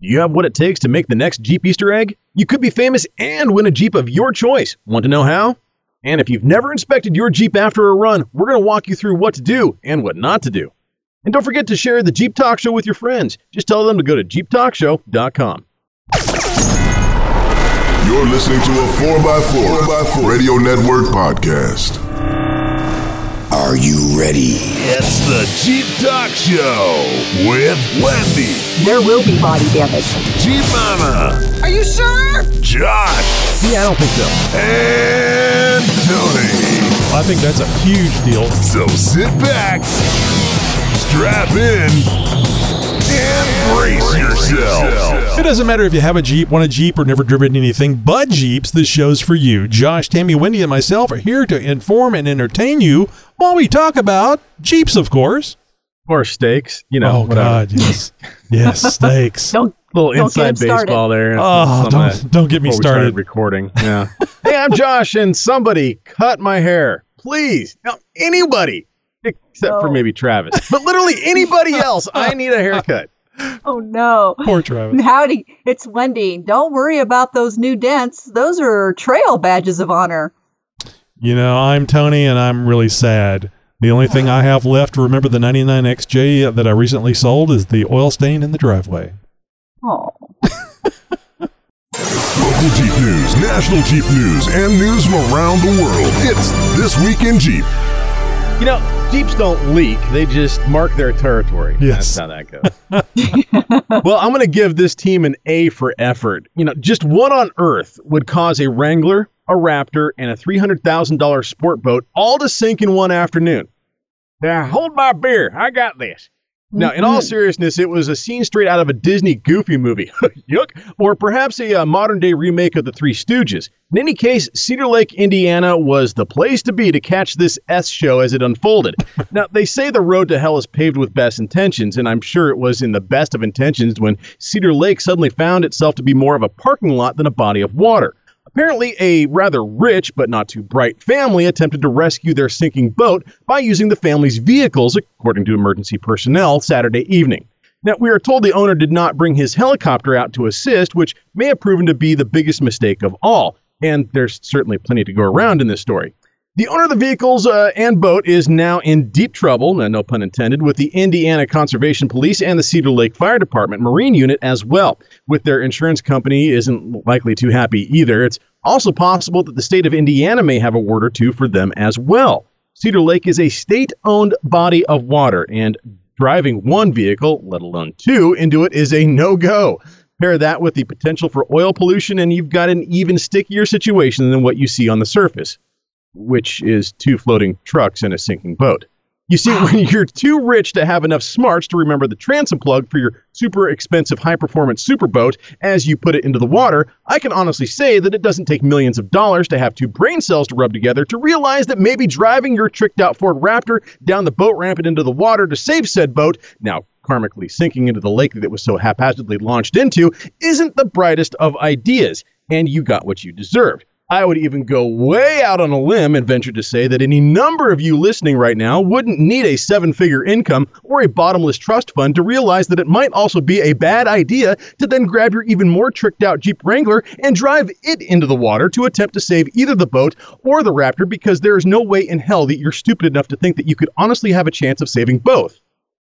Do you have what it takes to make the next Jeep Easter egg? You could be famous and win a Jeep of your choice. Want to know how? And if you've never inspected your Jeep after a run, we're going to walk you through what to do and what not to do. And don't forget to share the Jeep Talk Show with your friends. Just tell them to go to jeeptalkshow.com. You're listening to a 4x4, 4x4 Radio Network podcast. Are you ready? It's the Jeep Talk Show with Wendy, There will be body damage. Jeep Mama, Are you sure? Josh, Yeah, I don't think so. and Tony. I think that's a huge deal. So sit back, strap in, and brace yourself. It doesn't matter if you have a Jeep, want a Jeep, or never driven anything but Jeeps, this show's for you. Josh, Tammy, Wendy, and myself are here to inform and entertain you while we talk about Jeeps, of course. Or steaks, you know. oh, whatever. God, yes. yes, steaks. Don't little Don't get him inside started. baseball there. Oh, Some of that don't, don't get me before we started started. recording. Yeah. hey, I'm Josh, and somebody cut my hair, please. Now, anybody except for maybe Travis, but literally anybody else. I need a haircut. oh no. Poor Travis. Howdy, it's Wendy. Don't worry about those new dents. Those are trail badges of honor. You know, I'm Tony, and I'm really sad. The only thing I have left to remember the 99XJ that I recently sold is the oil stain in the driveway. Oh. Local Jeep news, national Jeep news, and news from around the world. It's This Week in Jeep. You know, Jeeps don't leak, they just mark their territory. Yes. That's how that goes. well, I'm going to give this team an A for effort. You know, just what on earth would cause a Wrangler, a Raptor, and a $300,000 sport boat all to sink in one afternoon? Now hold my beer. I got this. Now, in all seriousness, it was a scene straight out of a Disney Goofy movie. Yuck. Or perhaps a uh, modern day remake of The Three Stooges. In any case, Cedar Lake, Indiana was the place to be to catch this S show as it unfolded. now, they say the road to hell is paved with best intentions, and I'm sure it was in the best of intentions when Cedar Lake suddenly found itself to be more of a parking lot than a body of water. Apparently, a rather rich but not too bright family attempted to rescue their sinking boat by using the family's vehicles, according to emergency personnel, Saturday evening. Now, we are told the owner did not bring his helicopter out to assist, which may have proven to be the biggest mistake of all. And there's certainly plenty to go around in this story. The owner of the vehicles uh, and boat is now in deep trouble, no no pun intended, with the Indiana Conservation Police and the Cedar Lake Fire Department Marine Unit as well. With their insurance company isn't likely too happy either. It's also possible that the state of Indiana may have a word or two for them as well. Cedar Lake is a state-owned body of water, and driving one vehicle, let alone two, into it is a no-go. Pair that with the potential for oil pollution, and you've got an even stickier situation than what you see on the surface which is two floating trucks and a sinking boat. You see, when you're too rich to have enough smarts to remember the transom plug for your super expensive high performance superboat as you put it into the water, I can honestly say that it doesn't take millions of dollars to have two brain cells to rub together to realize that maybe driving your tricked out Ford Raptor down the boat ramp and into the water to save said boat, now karmically sinking into the lake that it was so haphazardly launched into, isn't the brightest of ideas, and you got what you deserved. I would even go way out on a limb and venture to say that any number of you listening right now wouldn't need a seven figure income or a bottomless trust fund to realize that it might also be a bad idea to then grab your even more tricked out Jeep Wrangler and drive it into the water to attempt to save either the boat or the Raptor because there is no way in hell that you're stupid enough to think that you could honestly have a chance of saving both.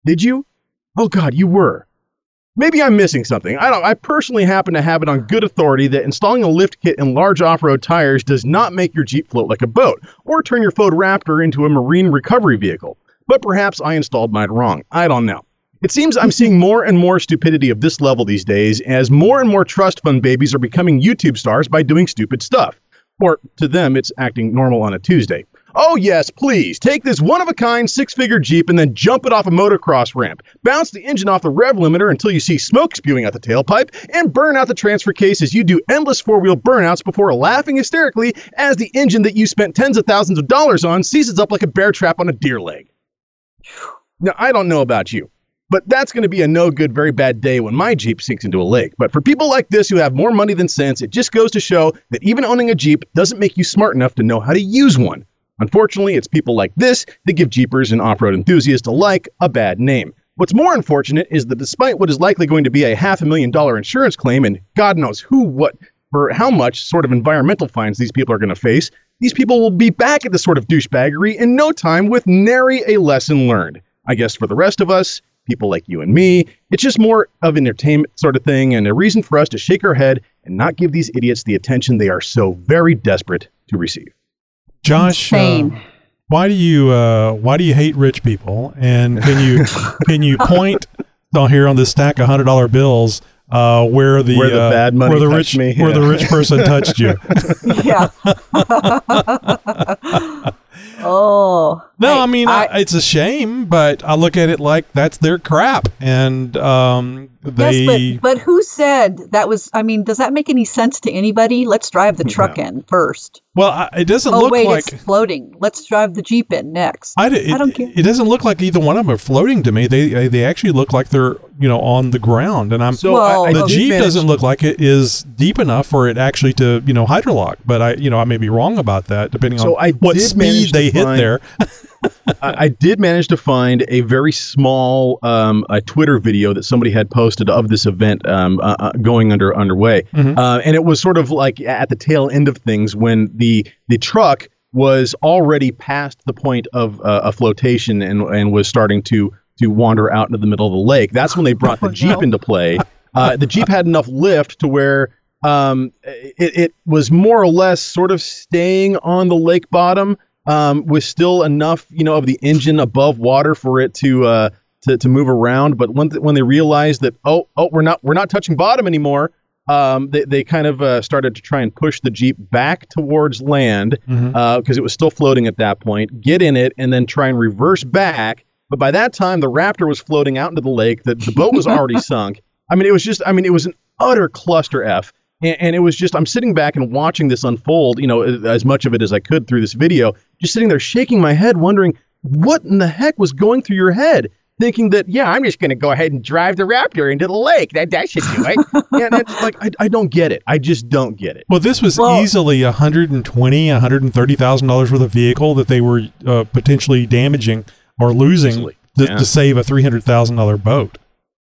Did you? Oh God, you were. Maybe I'm missing something. I don't. I personally happen to have it on good authority that installing a lift kit in large off-road tires does not make your Jeep float like a boat, or turn your Ford Raptor into a marine recovery vehicle. But perhaps I installed mine wrong. I don't know. It seems I'm seeing more and more stupidity of this level these days as more and more trust fund babies are becoming YouTube stars by doing stupid stuff. Or to them, it's acting normal on a Tuesday. Oh, yes, please take this one of a kind six figure Jeep and then jump it off a motocross ramp. Bounce the engine off the rev limiter until you see smoke spewing out the tailpipe and burn out the transfer case as you do endless four wheel burnouts before laughing hysterically as the engine that you spent tens of thousands of dollars on seizes up like a bear trap on a deer leg. Now, I don't know about you, but that's going to be a no good, very bad day when my Jeep sinks into a lake. But for people like this who have more money than sense, it just goes to show that even owning a Jeep doesn't make you smart enough to know how to use one. Unfortunately, it's people like this that give Jeepers and off road enthusiasts alike a bad name. What's more unfortunate is that despite what is likely going to be a half a million dollar insurance claim and God knows who, what, for how much sort of environmental fines these people are going to face, these people will be back at this sort of douchebaggery in no time with nary a lesson learned. I guess for the rest of us, people like you and me, it's just more of an entertainment sort of thing and a reason for us to shake our head and not give these idiots the attention they are so very desperate to receive. Josh, uh, why do you uh, why do you hate rich people? And can you can you point on here on this stack of hundred dollar bills uh, where the Where the uh, bad money where the rich me, where the rich person touched you? yeah. oh. No, I mean I, it's a shame, but I look at it like that's their crap, and um, they yes, but, but who said that was? I mean, does that make any sense to anybody? Let's drive the truck in first. well, I, it doesn't Oh look wait, like it's floating. Let's drive the jeep in next. I, d- it, I don't care. it doesn't look like either one of them are floating to me. They they actually look like they're you know on the ground, and I'm So Well, I, I the did Jeep doesn't look like it is deep enough for it actually to you know hydrolock. But I you know I may be wrong about that depending So on I what did manage they hit find- there. I, I did manage to find a very small um, a Twitter video that somebody had posted of this event um, uh, uh, going under underway, uh, and it was sort of like at the tail end of things when the the truck was already past the point of uh, a flotation and and was starting to to wander out into the middle of the lake. That's when they brought the Oh, Jeep no. into play. Uh, the Jeep had enough lift to where um, it, it was more or less sort of staying on the lake bottom um, with still enough, you know, of the engine above water for it to uh, to, to move around. But when th- when they realized that oh oh we're not we're not touching bottom anymore, um, they they kind of uh, started to try and push the jeep back towards land because it was still floating at that point. Get in it and then try and reverse back. But by that time, the Raptor was floating out into the lake. The, the boat was already sunk. I mean, it was just, I mean, it was an utter cluster F. And, and it was just, I'm sitting back and watching this unfold, you know, as much of it as I could through this video, just sitting there shaking my head, wondering what in the heck was going through your head? Thinking that, yeah, I'm just going to go ahead and drive the Raptor into the lake. That, that should do it. and it's like, I, I don't get it. I just don't get it. Well, this was Well- easily a hundred and twenty, a hundred and thirty thousand dollars worth of vehicle that they were uh, potentially damaging or losing to, yeah. to save a three hundred thousand dollar boat.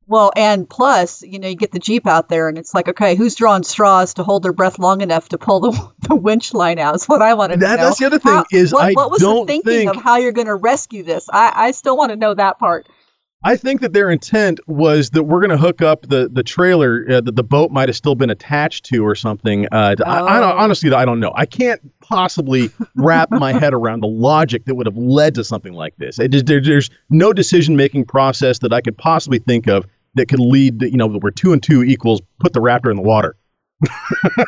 Well, and plus, you know, you get the Jeep out there and it's like, okay, who's drawing straws to hold their breath long enough to pull the, the winch line out? Is what I want to That- know. that's the other thing How- is what, I what was don't the thinking think- of how you're going to rescue this? I, I still want to know that part. I think that their intent was that we're going to hook up the the trailer uh, that the boat might have still been attached to or something. Uh, I, I don't, Oh. honestly, I don't know. I can't possibly wrap my head around the logic that would have led to something like this. It just, there, there's no decision making process that I could possibly think of that could lead to you know where two and two equals put the raptor in the water.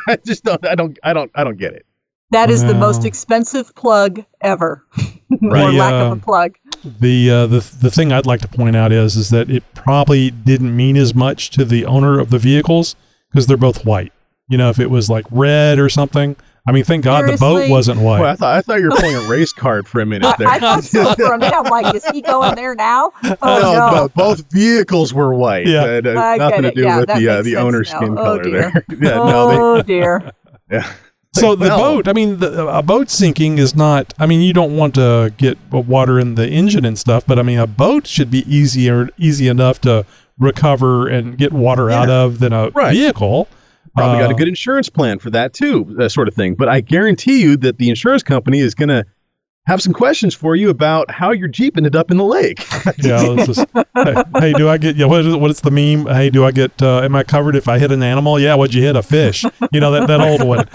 I just don't. I don't. I don't. I don't get it. That is the most expensive plug ever, or Right. lack of Uh, a plug. The uh, the the thing I'd like to point out is is that it probably didn't mean as much to the owner of the vehicles because they're both white. You know, if it was like red or something. I mean, thank God the boat wasn't white. Boy, I thought I thought you were playing a race card for a minute there. I thought so for a minute. I'm like, is he going there now? Oh no, no. both vehicles were white. Yeah. It had I nothing get to do Yeah, with the uh, the owner's now. skin Oh, color dear. there. yeah, no, oh dear. yeah. So the well- boat, I mean, the, a boat sinking is not. I mean, you don't want to get water in the engine and stuff, but I mean, a boat should be easier, easy enough to recover and get water out of than a Right. vehicle. Probably got a Uh, good insurance plan for that too, that sort of thing. But I guarantee you that the insurance company is going to have some questions for you about how your Jeep ended up in the lake. Yeah, this is, hey, hey, do I get? Yeah, what is, what is the meme? Hey, do I get? Uh, am I covered if I hit an animal? Yeah, what'd you hit? A fish? You know that that old one.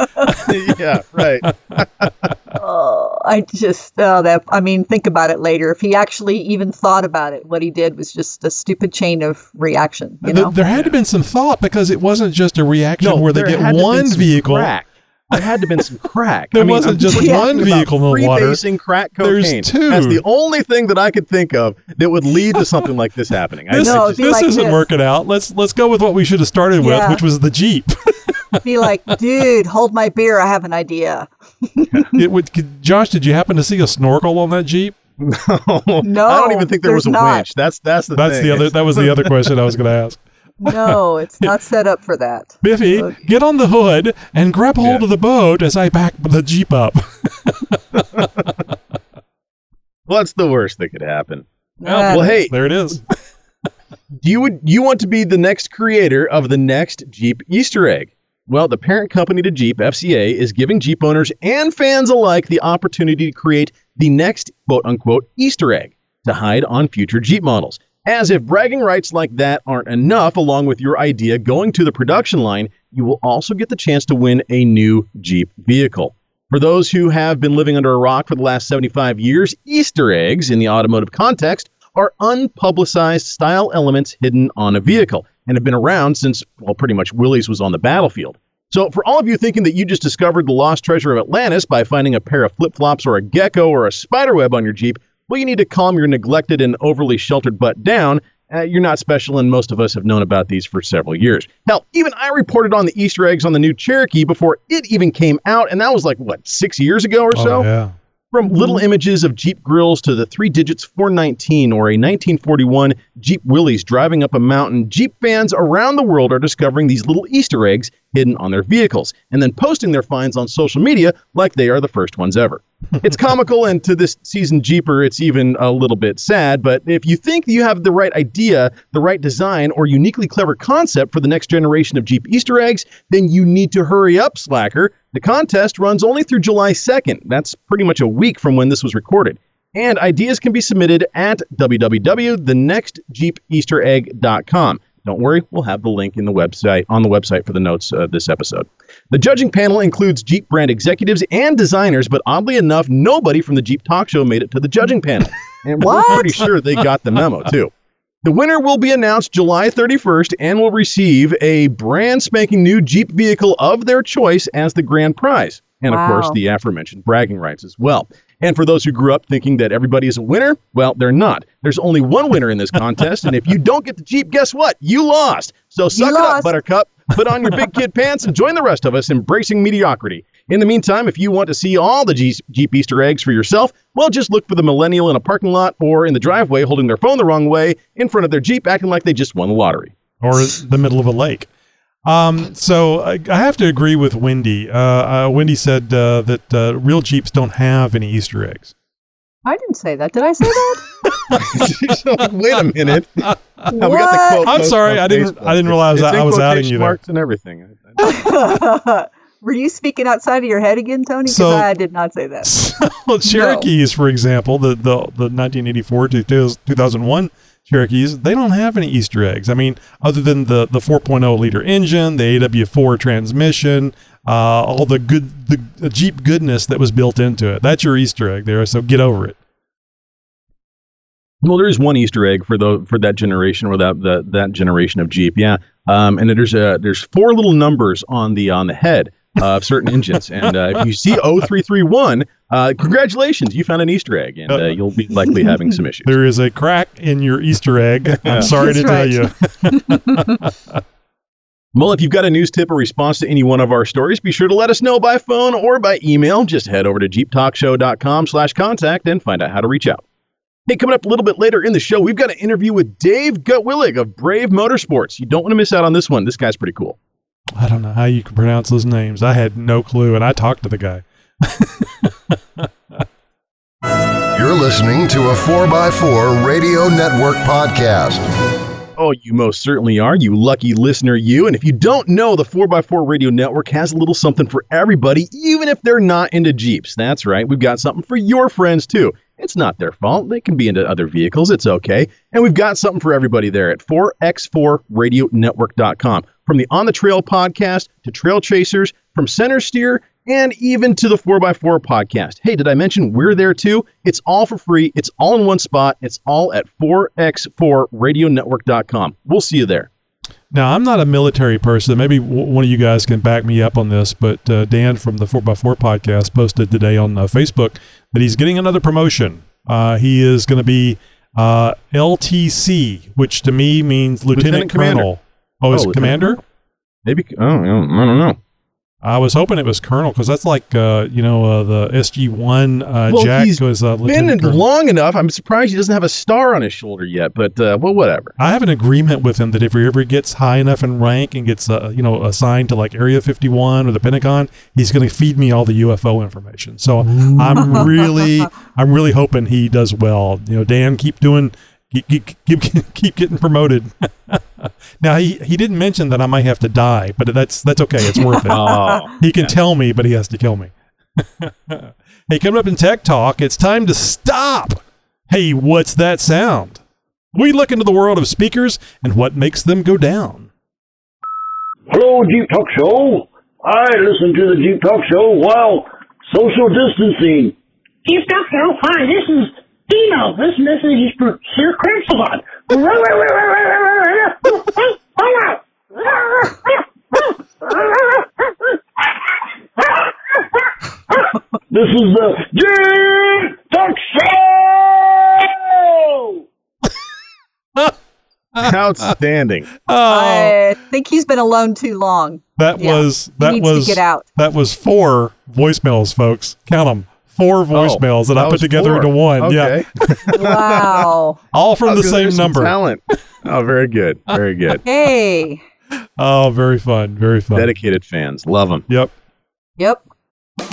yeah, right. I just oh that I mean, think about it later. If he actually even thought about it, what he did was just a stupid chain of reaction. You Th- know. there had to have been some thought because it wasn't just a reaction No, where they get had to have one vehicle. Crack. There had to have been some crack. There I mean, wasn't I'm just one vehicle in the water. freebasing crack There's two. That's the only thing that I could think of that would lead to something like this happening. This, I No, just- this like isn't this. working out. Let's let's go with what we should have started with, which was the Jeep. Be like, dude, hold my beer. I have an idea. it would. could- Josh, did you happen to see a snorkel on that Jeep? No, no I don't even think there was a not. winch. That's that's the That's thing. the other. That was the other question I was going to ask. No, it's not set up for that. Biffy, Okay. get on the hood and grab hold Yeah. of the boat as I back the Jeep up. What's the worst that could happen? Well, hey, There it is. Do you would you want to be the next creator of the next Jeep Easter egg? Well, the parent company to Jeep, FCA, is giving Jeep owners and fans alike the opportunity to create the next quote unquote Easter egg to hide on future Jeep models. As if bragging rights like that aren't enough, along with your idea going to the production line, you will also get the chance to win a new Jeep vehicle. For those who have been living under a rock for the last 75 years, Easter eggs in the automotive context are unpublicized style elements hidden on a vehicle and have been around since, well, pretty much Willys was on the battlefield. So, for all of you thinking that you just discovered the lost treasure of Atlantis by finding a pair of flip flops or a gecko or a spiderweb on your Jeep, well, you need to calm your neglected and overly sheltered butt down. Uh, you're not special, and most of us have known about these for several years. Hell, even I reported on the Easter eggs on the new Cherokee before it even came out, and that was like, what, six years ago or so? Oh, yeah. From little images of Jeep grills to the three digits 419 or a 1941 Jeep Willys driving up a mountain, Jeep fans around the world are discovering these little Easter eggs hidden on their vehicles and then posting their finds on social media like they are the first ones ever. it's comical, and to this seasoned Jeeper, it's even a little bit sad. But if you think you have the right idea, the right design, or uniquely clever concept for the next generation of Jeep Easter eggs, then you need to hurry up, Slacker. The contest runs only through July 2nd. That's pretty much a week from when this was recorded. And ideas can be submitted at www.thenextjeepeasteregg.com. Don't worry, we'll have the link in the website on the website for the notes of this episode. The judging panel includes Jeep brand executives and designers, but oddly enough, nobody from the Jeep Talk Show made it to the judging panel. And we're pretty sure they got the memo too. The winner will be announced July 31st and will receive a brand spanking new Jeep vehicle of their choice as the grand prize. And of course, the aforementioned bragging rights as well. And for those who grew up thinking that everybody is a winner, well, they're not. There's only one winner in this contest, and if you don't get the Jeep, guess what? You lost. So suck it up. Buttercup. Put on your big kid pants and join the rest of us embracing mediocrity. In the meantime, if you want to see all the Jeep Jeep Easter eggs for yourself, well, just look for the millennial in a parking lot or in the driveway holding their phone the wrong way in front of their Jeep, acting like they just won the lottery. or the middle of a lake. Um, so I, I have to agree with Wendy. Uh, uh, Wendy said uh, that uh, real Jeeps don't have any Easter eggs. I didn't say that. Did I say that? Wait a minute. Now, we got the What? quote I'm sorry, I didn't- Facebook. I didn't realize It's that in I was outing you there. Marks and everything. I- Were you speaking outside of your head again, Tony? Because So- I did not say that. well, Cherokees, for example, the, the, the 1984 to 2001 Cherokees, they don't have any Easter eggs. I mean, other than the, the 4.0 liter engine, the AW4 transmission, uh, all the good the, the Jeep goodness that was built into it. That's your Easter egg there. So get over it. Well, there is one Easter egg for the for that generation or that that, that generation of Jeep, yeah. Um, and there's a there's four little numbers on the on the head of certain engines, and uh, if you see 0331, uh, congratulations, you found an Easter egg, and uh, you'll be likely having some issues. There is a crack in your Easter egg. I'm sorry to That's tell you. Well, if you've got a news tip or response to any one of our stories, be sure to let us know by phone or by email. Just head over to jeeptalkshow.com slash contact and find out how to reach out. Hey, coming up a little bit later in the show, we've got an interview with Dave Gutwillig of Brave Motorsports. You don't want to miss out on this one. This guy's pretty cool. I don't know how you can pronounce those names. I had no clue, and I talked to the guy. You're listening to a 4x4 Radio Network podcast. Oh, you most certainly are, you lucky listener, you. And if you don't know, the 4x4 Radio Network has a little something for everybody, even if they're not into Jeeps. That's right, we've got something for your friends, too. It's not their fault. They can be into other vehicles. It's okay. And we've got something for everybody there at 4x4radionetwork.com. From the On the Trail podcast to Trail Chasers, from Center Steer, and even to the 4x4 podcast. Hey, did I mention we're there too? It's all for free. It's all in one spot. It's all at 4x4radionetwork.com. We'll see you there. Now, I'm not a military person. Maybe w- one of you guys can back me up on this, but uh, Dan from the 4x4 podcast posted today on uh, Facebook that he's getting another promotion. Uh, he is going to be uh, LTC, which to me means Lieutenant, Lieutenant Commander. Colonel. Oh, is Oh, Commander? Maybe, oh, I don't I don't know. I was hoping it was Colonel because that's like, uh, you know, uh, the SG1 uh, Well, Jack he's was uh, Been Colonel. long enough. I'm surprised he doesn't have a star on his shoulder yet, but uh, well, whatever. I have an agreement with him that if he ever gets high enough in rank and gets, uh, you know, assigned to like Area 51 or the Pentagon, he's going to feed me all the UFO information. So I'm really, I'm really hoping he does well. You know, Dan, keep doing, keep keep keep, keep getting promoted. now he he didn't mention that I might have to die, but that's that's okay. It's worth it. Oh, He can tell me, but he has to kill me. hey, coming up in Tech Talk, it's time to stop. Hey, what's that sound? We look into the world of speakers and what makes them go down. Hello, Jeep Talk Show. I listen to the Jeep Talk Show while social distancing. Jeep Talk Show. Hi, this is Dino. This message is for Sir Crimsalot. This is the Jeep Talk Show. outstanding. Oh, I think he's been alone too long. that yeah, was he that needs to was get out. that was four voicemails, folks. Count them. Four oh, voicemails that, I Oh, put together four. into one. Yeah, Wow. all from the same number. Talent. Oh, very good. Very good. Hey. Oh, very fun. Very fun. Dedicated fans. Love them. Yep. Yep.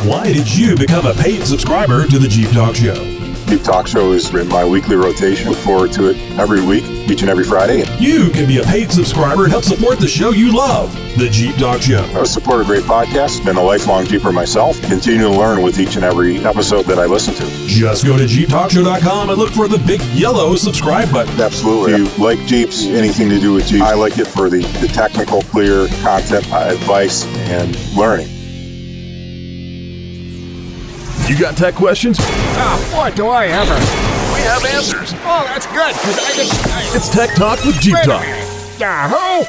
Why did you become a paid subscriber to the Jeep Talk Show? Jeep Talk Show is in my weekly rotation. Look forward to it every week, each and every Friday. You can be a paid subscriber and help support the show you love, the Jeep Talk Show. I support a great podcast. Been a lifelong Jeeper myself. Continue to learn with each and every episode that I listen to. Just go to JeepTalkShow.com and look for the big yellow subscribe button. Absolutely. If you like Jeeps, anything to do with Jeeps, I like it for the, the technical, clear content, uh, advice, and learning. You got tech questions? Oh, boy, do I ever. We have answers. Oh, that's good, because I just... I, It's Tech Talk with Jeep wait a Talk. minute. Yahoo!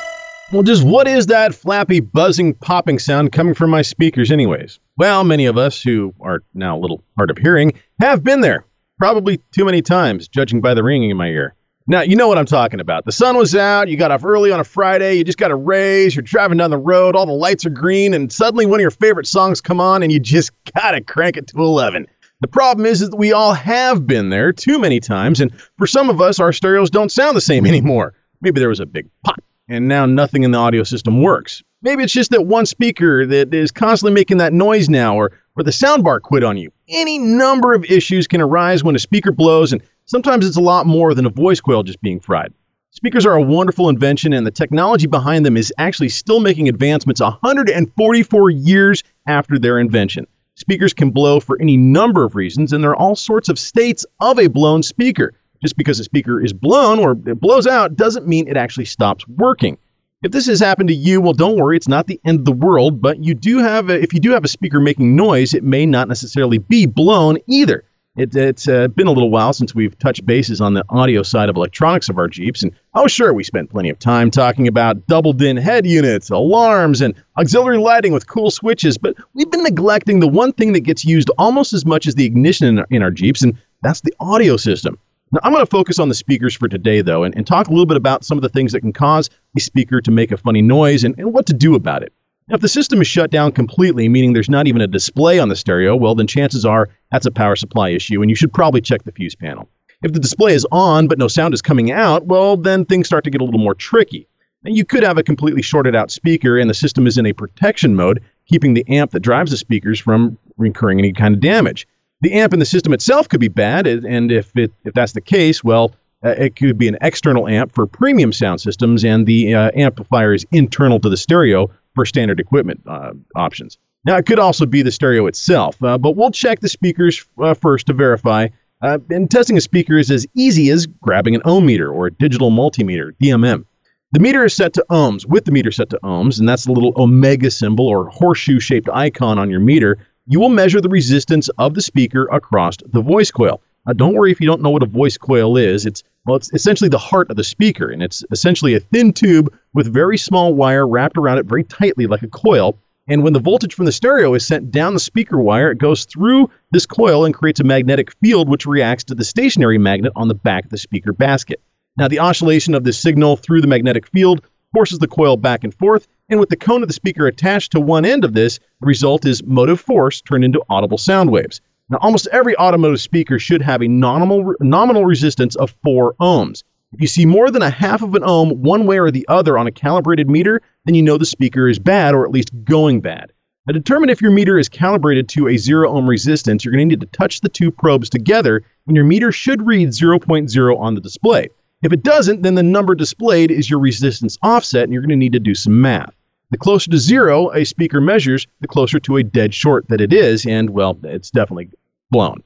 Well, just what is that flappy, buzzing, popping sound coming from my speakers, anyways? Well, many of us who are now a little hard of hearing have been there, probably too many times, judging by the ringing in my ear. Now, you know what I'm talking about. The sun was out, you got off early on a Friday, you just got a raise, you're driving down the road, all the lights are green, and suddenly one of your favorite songs come on and you just gotta crank it to 11. The problem is, is that we all have been there too many times, and for some of us, our stereos don't sound the same anymore. Maybe there was a big pop, and now nothing in the audio system works. Maybe it's just that one speaker that is constantly making that noise now, or, or the soundbar quit on you. Any number of issues can arise when a speaker blows, and sometimes it's a lot more than a voice coil just being fried. Speakers are a wonderful invention, and the technology behind them is actually still making advancements 144 years after their invention. Speakers can blow for any number of reasons, and there are all sorts of states of a blown speaker. Just because a speaker is blown or it blows out doesn't mean it actually stops working. If this has happened to you, well, don't worry, it's not the end of the world, but you do have a, if you do have a speaker making noise, it may not necessarily be blown either. It, it's uh, been a little while since we've touched bases on the audio side of electronics of our Jeeps, and oh, sure, we spent plenty of time talking about double din head units, alarms, and auxiliary lighting with cool switches, but we've been neglecting the one thing that gets used almost as much as the ignition in our, in our Jeeps, and that's the audio system. Now, I'm going to focus on the speakers for today, though, and, and talk a little bit about some of the things that can cause a speaker to make a funny noise and, and what to do about it. Now, if the system is shut down completely, meaning there's not even a display on the stereo, well, then chances are that's a power supply issue, and you should probably check the fuse panel. If the display is on but no sound is coming out, well, then things start to get a little more tricky. You could have a completely shorted out speaker, and the system is in a protection mode, keeping the amp that drives the speakers from incurring any kind of damage. The amp in the system itself could be bad, and if it if that's the case, well, uh, it could be an external amp for premium sound systems, and the uh, amplifier is internal to the stereo for standard equipment uh, options. Now, it could also be the stereo itself, uh, but we'll check the speakers uh, first to verify. Uh, and testing a speaker is as easy as grabbing an ohm meter or a digital multimeter, DMM. The meter is set to ohms, with the meter set to ohms, and that's the little omega symbol or horseshoe shaped icon on your meter. You will measure the resistance of the speaker across the voice coil. Now, don't worry if you don't know what a voice coil is. It's well, it's essentially the heart of the speaker, and it's essentially a thin tube with very small wire wrapped around it very tightly like a coil. And when the voltage from the stereo is sent down the speaker wire, it goes through this coil and creates a magnetic field which reacts to the stationary magnet on the back of the speaker basket. Now, the oscillation of this signal through the magnetic field forces the coil back and forth, and with the cone of the speaker attached to one end of this, the result is motive force turned into audible sound waves. Now, almost every automotive speaker should have a nominal, nominal resistance of 4 ohms. If you see more than a half of an ohm one way or the other on a calibrated meter, then you know the speaker is bad or at least going bad. To determine if your meter is calibrated to a zero ohm resistance, you're going to need to touch the two probes together, and your meter should read 0.0 on the display. If it doesn't, then the number displayed is your resistance offset, and you're going to need to do some math. The closer to zero a speaker measures, the closer to a dead short that it is, and well, it's definitely blown.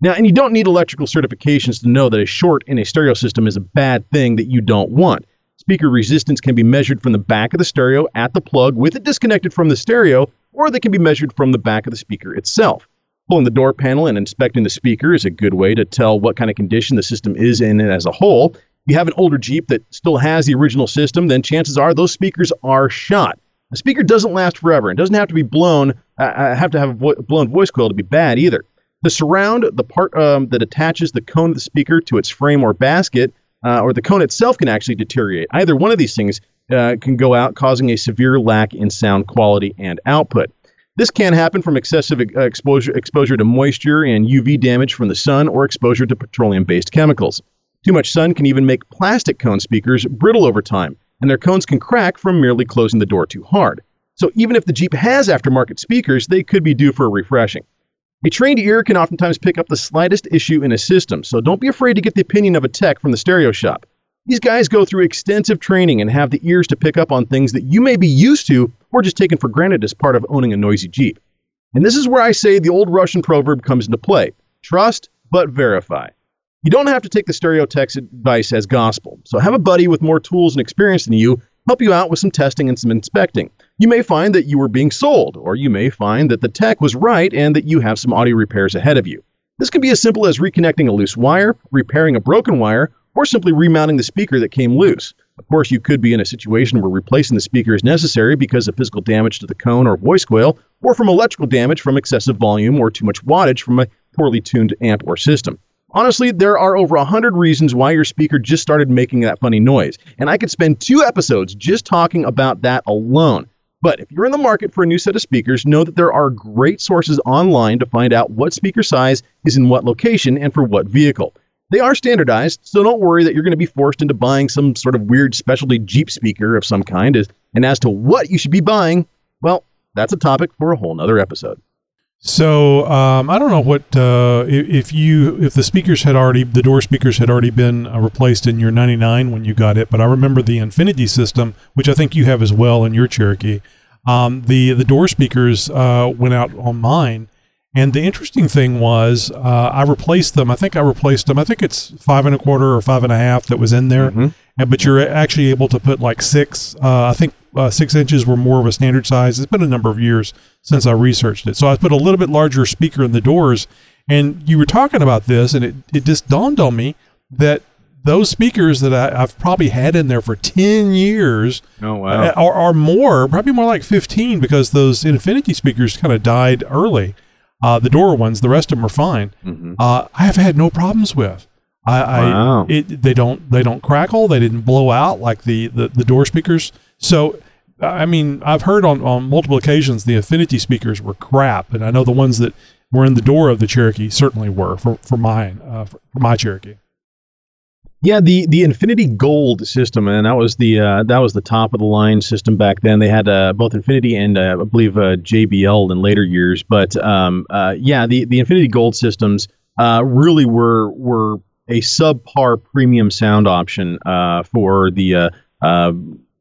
Now, and you don't need electrical certifications to know that a short in a stereo system is a bad thing that you don't want. Speaker resistance can be measured from the back of the stereo at the plug with it disconnected from the stereo, or they can be measured from the back of the speaker itself. Pulling the door panel and inspecting the speaker is a good way to tell what kind of condition the system is in as a whole. You have an older Jeep that still has the original system, then chances are those speakers are shot. A speaker doesn't last forever and doesn't have to be blown, uh, have to have a vo- blown voice coil to be bad either. The surround, the part um, that attaches the cone of the speaker to its frame or basket, uh, or the cone itself can actually deteriorate. Either one of these things uh, can go out, causing a severe lack in sound quality and output. This can happen from excessive uh, exposure, exposure to moisture and UV damage from the sun or exposure to petroleum based chemicals. Too much sun can even make plastic cone speakers brittle over time, and their cones can crack from merely closing the door too hard. So even if the Jeep has aftermarket speakers, they could be due for a refreshing. A trained ear can oftentimes pick up the slightest issue in a system, so don't be afraid to get the opinion of a tech from the stereo shop. These guys go through extensive training and have the ears to pick up on things that you may be used to or just taken for granted as part of owning a noisy Jeep. And this is where I say the old Russian proverb comes into play trust but verify. You don't have to take the stereo tech's advice as gospel, so have a buddy with more tools and experience than you help you out with some testing and some inspecting. You may find that you were being sold, or you may find that the tech was right and that you have some audio repairs ahead of you. This can be as simple as reconnecting a loose wire, repairing a broken wire, or simply remounting the speaker that came loose. Of course, you could be in a situation where replacing the speaker is necessary because of physical damage to the cone or voice coil, or from electrical damage from excessive volume or too much wattage from a poorly tuned amp or system. Honestly, there are over a hundred reasons why your speaker just started making that funny noise, and I could spend two episodes just talking about that alone. But if you're in the market for a new set of speakers, know that there are great sources online to find out what speaker size is in what location and for what vehicle. They are standardized, so don't worry that you're going to be forced into buying some sort of weird specialty Jeep speaker of some kind. And as to what you should be buying, well, that's a topic for a whole nother episode. So um, I don't know what uh, if, you if the speakers had already the door speakers had already been uh, replaced in your '99 when you got it, but I remember the Infinity system, which I think you have as well in your Cherokee. Um, the the door speakers uh, went out on mine, and the interesting thing was uh, I replaced them. I think I replaced them. I think it's five and a quarter or five and a half that was in there, Mm-hmm. But you're actually able to put like six. Uh, I think uh, six inches were more of a standard size. It's been a number of years since I researched it. So I put a little bit larger speaker in the doors. And you were talking about this, and it, it just dawned on me that those speakers that I, I've probably had in there for 10 years Oh, uh, are, are more, probably more like 15, because those Infinity speakers kind of died early. Uh, the door ones, the rest of them are fine. Uh, I have had no problems with. I, Wow. I it, they don't they don't crackle. They didn't blow out like the, the, the door speakers. So I mean, I've heard on, on multiple occasions the Infinity speakers were crap, and I know the ones that were in the door of the Cherokee certainly were for for mine uh, for, for my Cherokee. Yeah, the the Infinity Gold system, and that was the uh, that was the top of the line system back then. They had uh, both Infinity and uh, I believe uh, JBL in later years, but um, uh, yeah, the the Infinity Gold systems uh, really were were a subpar premium sound option uh, for the uh, uh,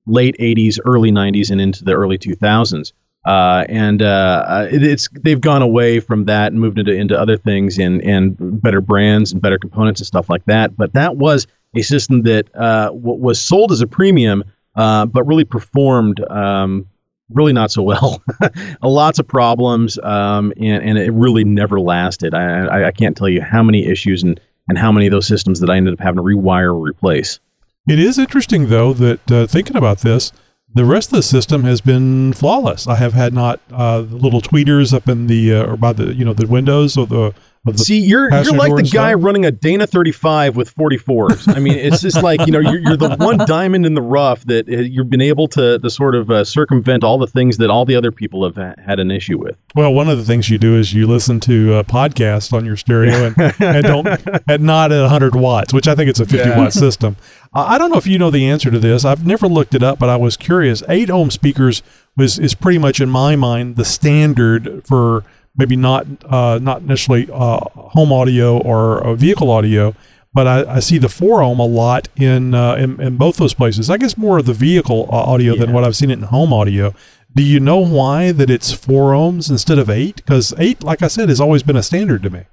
late '80s, early '90s, and into the early 2000s. Uh, and it, it's they've gone away from that and moved into into other things and and better brands and better components and stuff like that. But that was a system that w- was sold as a premium, but really performed um, really not so well. Lots of problems, um, and and it really never lasted. I, I I can't tell you how many issues and and how many of those systems that I ended up having to rewire or replace. It is interesting though that uh, thinking about this, the rest of the system has been flawless. I have had not uh, the little tweeters up in the uh, or by the you know the windows or the See, you're you're like the guy stuff. running a Dana 35 with 44s. I mean, it's just like you know, you're, you're the one diamond in the rough that uh, you've been able to to sort of uh, circumvent all the things that all the other people have ha- had an issue with. Well, one of the things you do is you listen to a podcast on your stereo and, and don't and not at 100 watts, which I think it's a 50 Yeah. watt system. I don't know if you know the answer to this. I've never looked it up, but I was curious. Eight ohm speakers was is pretty much in my mind the standard for maybe not uh, not necessarily uh, home audio or uh, vehicle audio, but I, I see the four ohm a lot in, uh, in in both those places. I guess more of the vehicle uh, audio than what I've seen it in home audio. Do you know why that it's four ohms instead of eight? Because eight, like I said, has always been a standard to me.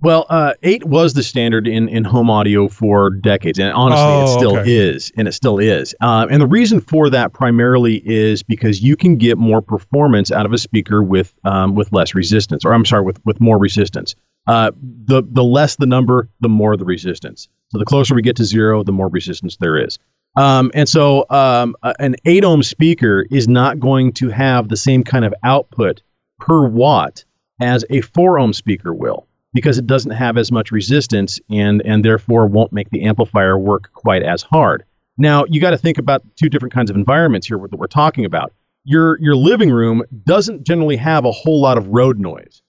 Well, uh, eight was the standard in, in home audio for decades, and honestly, Oh, it still okay. is, and it still is. Uh, and the reason for that primarily is because you can get more performance out of a speaker with um, with less resistance, or I'm sorry, with with more resistance. Uh, the the less the number, the more the resistance. So the closer we get to zero, the more resistance there is. Um, and so um, an 8 ohm speaker is not going to have the same kind of output per watt as a 4 ohm speaker will because it doesn't have as much resistance and, and therefore won't make the amplifier work quite as hard. Now, you got to think about two different kinds of environments here that we're talking about. Your, your living room doesn't generally have a whole lot of road noise.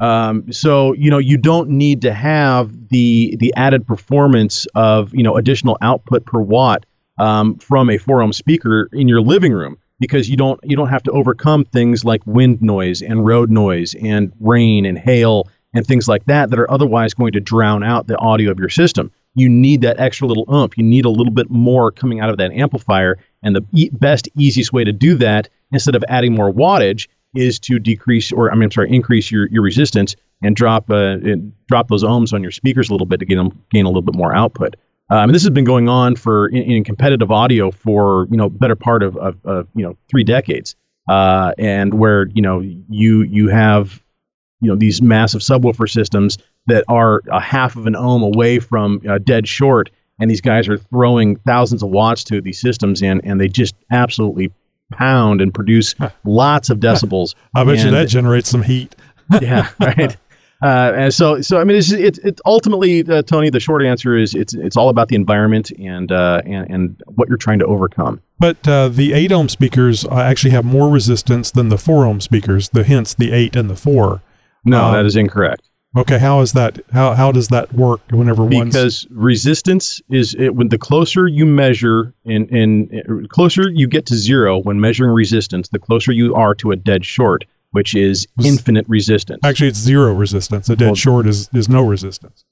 Um, so you know you don't need to have the the added performance of you know additional output per watt um, from a four ohm speaker in your living room because you don't you don't have to overcome things like wind noise and road noise and rain and hail and things like that that are otherwise going to drown out the audio of your system. You need that extra little oomph. You need a little bit more coming out of that amplifier, and the e- best easiest way to do that instead of adding more wattage is to decrease or I mean, I'm sorry, increase your, your resistance and drop uh, and drop those ohms on your speakers a little bit to get them gain a little bit more output. Um, and this has been going on for in, in competitive audio for you know better part of, of, of you know three decades, uh, and where you know you you have you know these massive subwoofer systems that are a half of an ohm away from uh, dead short, and these guys are throwing thousands of watts to these systems, and and they just absolutely pound and produce lots of decibels. I bet you that generates some heat. yeah, right. Uh, and so, so I mean, it's it's, it's ultimately, uh, Tony. The short answer is it's it's all about the environment and uh, and and what you're trying to overcome. But uh, the 8 ohm speakers uh, actually have more resistance than the 4 ohm speakers, the hence the 8 and the 4. No, Um, that is incorrect. Okay, how is that? How, how does that work whenever. Because resistance is it, when the closer you measure in in closer you get to zero when measuring resistance, the closer you are to a dead short, which is infinite resistance. Actually, it's zero resistance. A dead Well- short is, is no resistance.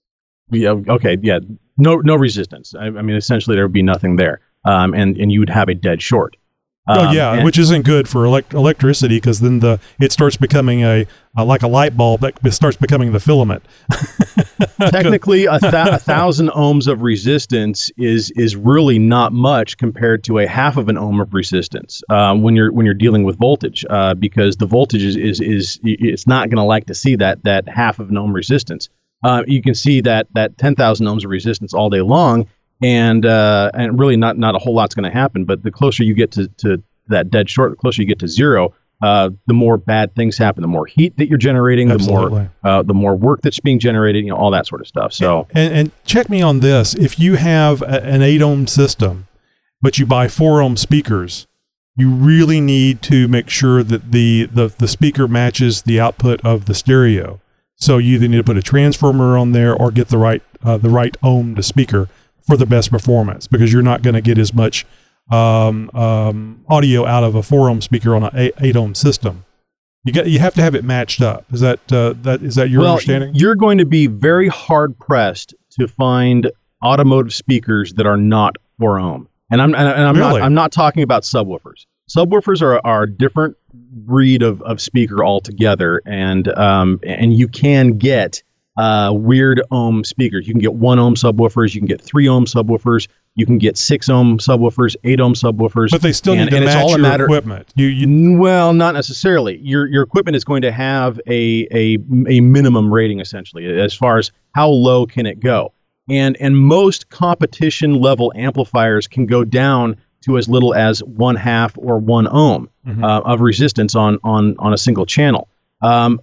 Yeah. Okay. Yeah. No. No resistance. I, I mean, essentially, there would be nothing there, um, and and you would have a dead short. Oh Um, yeah, and- which isn't good for elect- electricity because then the it starts becoming a uh, like a light bulb that starts becoming the filament. technically a, th- a thousand ohms of resistance is is really not much compared to a half of an ohm of resistance um, when you're when you're dealing with voltage uh, because the voltage is is, is it's not going to like to see that that half of an ohm resistance. Uh, you can see that that 10,000 ohms of resistance all day long, and uh, and really not not a whole lot's going to happen. But the closer you get to, to that dead short, the closer you get to zero, uh, the more bad things happen. The more heat that you're generating, the more uh, the more work that's being generated. You know all that sort of stuff. So And, and check me on this: if you have a, an eight ohm system, but you buy four ohm speakers, you really need to make sure that the, the, the speaker matches the output of the stereo. So you either need to put a transformer on there or get the right uh, the right ohm to speaker for the best performance because you're not going to get as much um, um, audio out of a four ohm speaker on an eight, ohm system. You got you have to have it matched up. Is that uh, that is that your well, understanding? you're going to be very hard pressed to find automotive speakers that are not four ohm. And I'm and I'm Really? not I'm not talking about subwoofers. Subwoofers are, are a different breed of, of speaker altogether, and um, and you can get uh, weird ohm speakers. You can get one ohm subwoofers, you can get three ohm subwoofers, you can get six ohm subwoofers, eight ohm subwoofers. But they still and, need to and it's match all a your matter, equipment. You, you well, not necessarily. Your your equipment is going to have a a a minimum rating essentially as far as how low can it go. And and most competition level amplifiers can go down to as little as one half or one ohm uh, of resistance on on on a single channel. Um,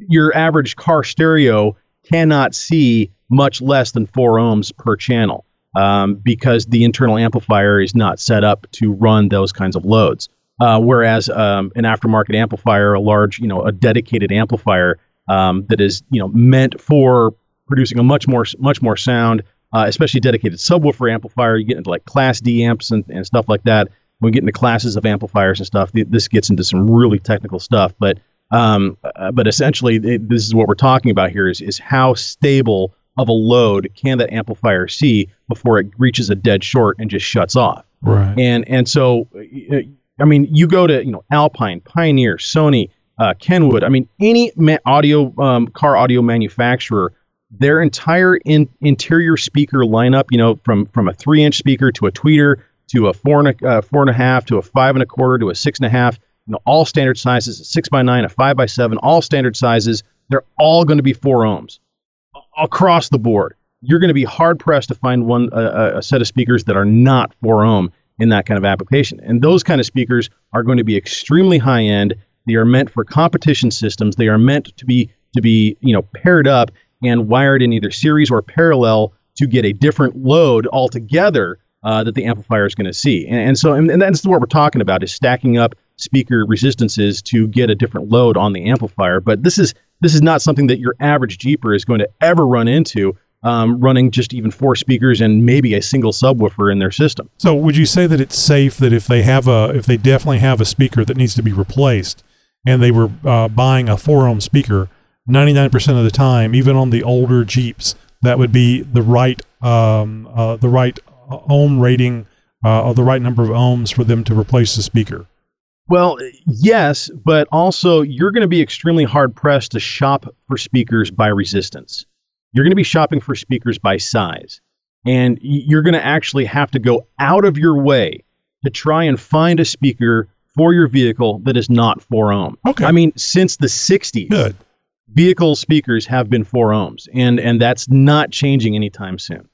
your average car stereo cannot see much less than four ohms per channel um, because the internal amplifier is not set up to run those kinds of loads. Uh, whereas um, an aftermarket amplifier, a large, you know, a dedicated amplifier um, that is, you know, meant for producing a much more much more sound, uh, especially dedicated subwoofer amplifier. You get into like Class D amps and, and stuff like that. when we get into classes of amplifiers and stuff, th- this gets into some really technical stuff. But um, uh, but essentially, it, this is what we're talking about here: is is how stable of a load can that amplifier see before it reaches a dead short and just shuts off. Right. And and so, uh, I mean, you go to you know Alpine, Pioneer, Sony, uh, Kenwood. I mean, any ma- audio um, car audio manufacturer, their entire in, interior speaker lineup, you know, from from a three inch speaker to a tweeter to a four and a uh, four and a half to a five and a quarter to a six and a half, you know, all standard sizes, a six by nine, a five by seven, all standard sizes. They're all going to be four ohms across the board. You're going to be hard pressed to find one a, set of speakers that are not four ohm in that kind of application. And those kind of speakers are going to be extremely high end. They are meant for competition systems. They are meant to be to be you know paired up and wired in either series or parallel to get a different load altogether uh, that the amplifier is going to see. And, and so and, and that's what we're talking about is stacking up speaker resistances to get a different load on the amplifier. But this is this is not something that your average Jeeper is going to ever run into. Um, running just even four speakers and maybe a single subwoofer in their system. So, would you say that it's safe that if they have a, if they definitely have a speaker that needs to be replaced, and they were uh, buying a four ohm speaker, ninety nine percent of the time, even on the older Jeeps, that would be the right, um, uh, the right ohm rating, uh, or the right number of ohms for them to replace the speaker. Well, yes, but also you're going to be extremely hard pressed to shop for speakers by resistance. You're going to be shopping for speakers by size. And you're going to actually have to go out of your way to try and find a speaker for your vehicle that is not 4 ohm. Okay. I mean, since the 60s, Good. vehicle speakers have been 4 ohms, and, and that's not changing anytime soon.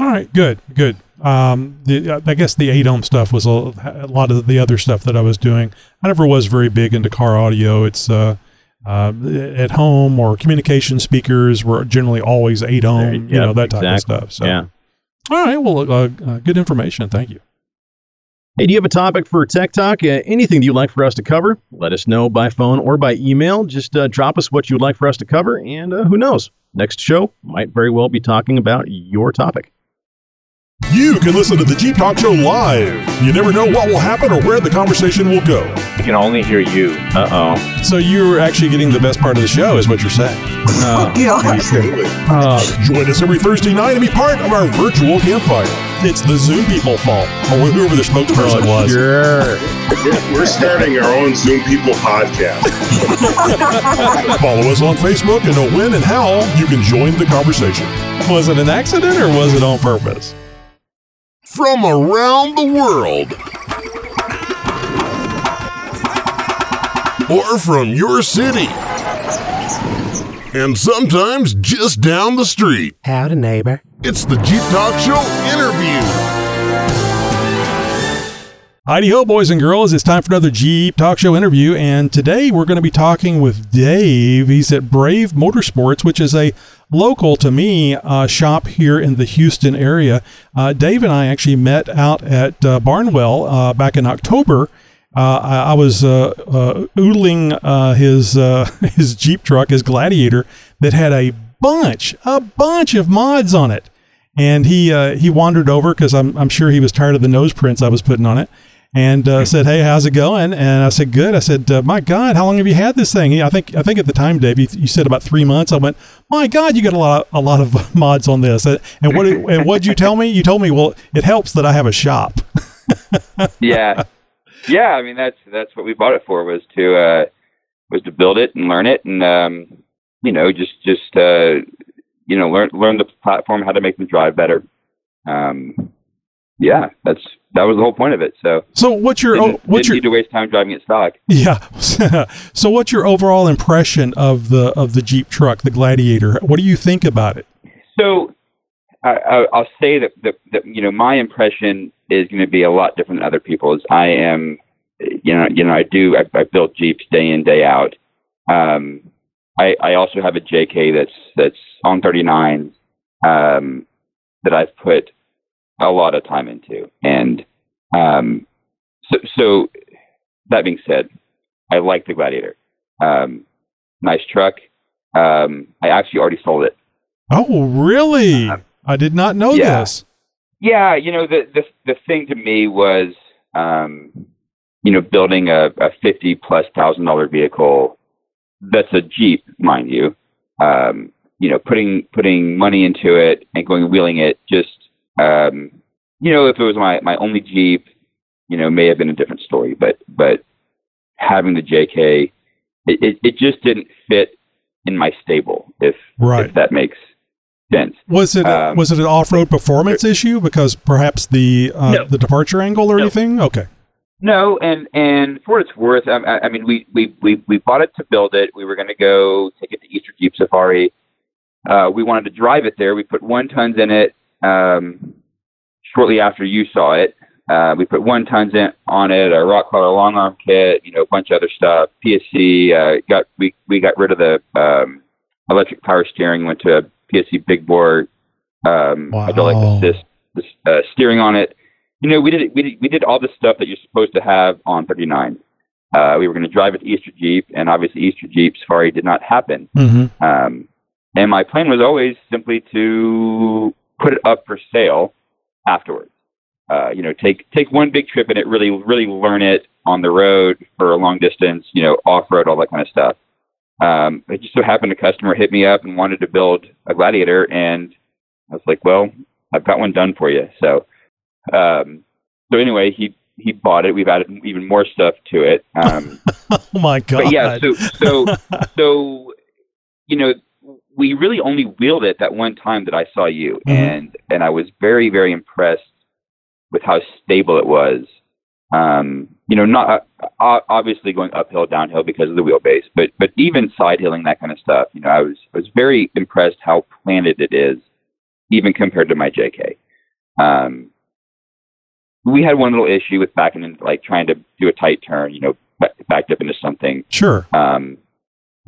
All right, good, good. Um, the, I guess the eight ohm stuff was a, a lot of the other stuff that I was doing. I never was very big into car audio. It's uh, uh, at home or communication speakers were generally always eight ohm, you know Yep, that type of stuff. So, Yeah. all right, well, uh, uh, good information. Thank you. Hey, do you have a topic for Tech Talk? Uh, anything that you'd like for us to cover? Let us know by phone or by email. Just uh, drop us what you'd like for us to cover, and uh, who knows? Next show might very well be talking about your topic. You can listen to the Jeep Talk Show live. You never know what will happen or where the conversation will go. We can only hear you. Uh oh. So you're actually getting the best part of the show, is what you're saying. Uh, join us every Thursday night and be part of our virtual campfire. It's the Zoom people fault, or whoever the spokesperson was. Sure. We're starting our own Zoom People podcast. Follow us on Facebook and know when and how you can join the conversation. Was it an accident or was it on purpose? From around the world. Or from your city. And sometimes just down the street. Howdy, neighbor. It's the Jeep Talk Show interview. Heidi ho, boys and girls. It's time for another Jeep Talk Show interview. And today we're going to be talking with Dave. He's at Brave Motorsports, which is a local to me uh, shop here in the Houston area. Uh, Dave and I actually met out at uh, Barnwell uh, back in October. Uh, I, I was uh, oodling his his Jeep truck, his Gladiator, that had a bunch, a bunch of mods on it. And he he wandered over because I'm I'm sure he was tired of the nose prints I was putting on it, and uh, said, "Hey, how's it going?" And I said, "Good." I said, uh, "My God, how long have you had this thing?" He- I think I think at the time, Dave, you, you said about three months. I went, "My God, you got a lot a lot of mods on this." And what did- and what'd you tell me? You told me, "Well, it helps that I have a shop." yeah, yeah. I mean, that's that's what we bought it for was to uh, was to build it and learn it, and um, you know, just just uh, you know, learn learn the platform, how to make them drive better. Um, yeah, that's that was the whole point of it. So, So what's your didn't, what's didn't your need to waste time driving it stock. yeah? so what's your overall impression of the of the Jeep truck, the Gladiator? What do you think about it? So I, I, I'll say that, that, that you know my impression is going to be a lot different than other people's. I am, you know, you know, I do. I, I built Jeeps day in day out. Um, I, I also have a JK that's that's on 39 um, that I've put a lot of time into, and um, so so that being said, I like the Gladiator. Um, nice truck. Um, I actually already sold it. Oh, really? I did not know yeah. this. Yeah, you know the the the thing to me was um, you know, building a, a fifty plus thousand dollar vehicle that's a Jeep, mind you, um, you know, putting putting money into it and going wheeling it just um, you know, if it was my, my only Jeep, you know, may have been a different story. But but having the JK, it, it, it just didn't fit in my stable. If Right. if that makes sense. Was it Um, was it an off road performance issue because perhaps the uh, No. the departure angle or anything? Okay. No, and and for what it's worth, I, I- I mean, we we we we bought it to build it. We were going to go take it to Easter Jeep Safari. Uh, we wanted to drive it there. We put one tons in it. Um, shortly after you saw it, uh, we put one tons in on it. A rock crawler long arm kit, you know, a bunch of other stuff. PSC uh, got we we got rid of the um, electric power steering. Went to a PSC big bore um, hydraulic assist uh, steering on it you know, we did we did we did all the stuff that you're supposed to have on 39. Uh, we were going to drive it to Easter Jeep, and obviously Easter Jeep Safari did not happen. Mm-hmm. Um, and my plan was always simply to put it up for sale afterwards. Uh, you know, take take one big trip and it, really really learn it on the road for a long distance. You know, off road, all that kind of stuff. Um, it just so happened a customer hit me up and wanted to build a Gladiator, and I was like, well, I've got one done for you. So, um, so anyway, he he bought it. We've added even more stuff to it. Um, Oh my god. but yeah, so so so you know, we really only wheeled it that one time that I saw you, Mhm. and and I was very very impressed with how stable it was. Um, you know, not uh, obviously going uphill, downhill because of the wheelbase, but but even side hilling that kind of stuff. You know, I was I was very impressed how planted it is, even compared to my JK. Um, we had one little issue with backing in, like trying to do a tight turn. You know, backed up into something. Sure. Um,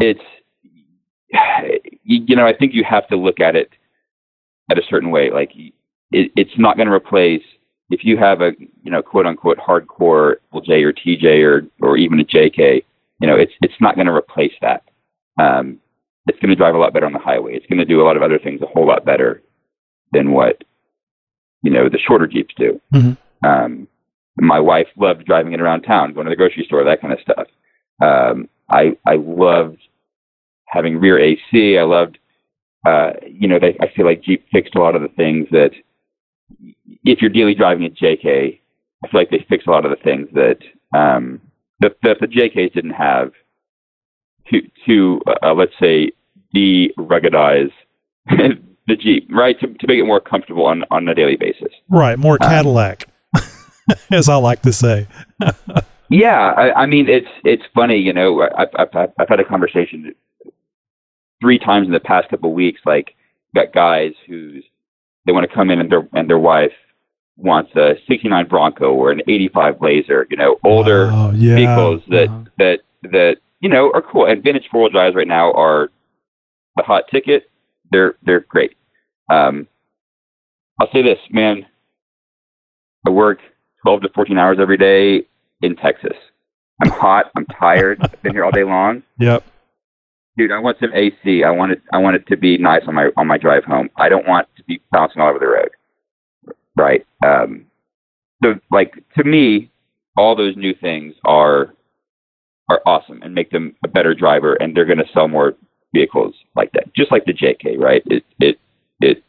it's you, you know I think you have to look at it at a certain way. Like it, it's not going to replace if you have a you know quote unquote hardcore J or TJ or or even a JK. You know it's it's not going to replace that. Um, it's going to drive a lot better on the highway. It's going to do a lot of other things a whole lot better than what you know the shorter Jeeps do. Mhm. Um, my wife loved driving it around town, going to the grocery store, that kind of stuff. Um, I I loved having rear AC. I loved, uh, you know, they, I feel like Jeep fixed a lot of the things that if you're daily driving a JK, I feel like they fixed a lot of the things that um, that, that the JKs didn't have to to uh, let's say de-ruggedize the Jeep, right? To, to make it more comfortable on on a daily basis. Right, more Um, Cadillac, as I like to say. Yeah, I, I mean it's it's funny, you know. I've, I've I've had a conversation three times in the past couple of weeks. Like, got guys who's they want to come in and their and their wife wants a '69 Bronco or an '85 Blazer, you know, older yeah. vehicles that that that you know are cool. And vintage four wheel drives right now are the hot ticket. They're they're great. Um, I'll say this, man. I work 12 to 14 hours every day in Texas. I'm hot. I'm tired. I've been here all day long. Yep. Dude, I want some AC. I want it. I want it to be nice on my on my drive home. I don't want to be bouncing all over the road. Right. Um, so, like to me, all those new things are are awesome and make them a better driver, and they're going to sell more vehicles like that. Just like the JK, right? It it it.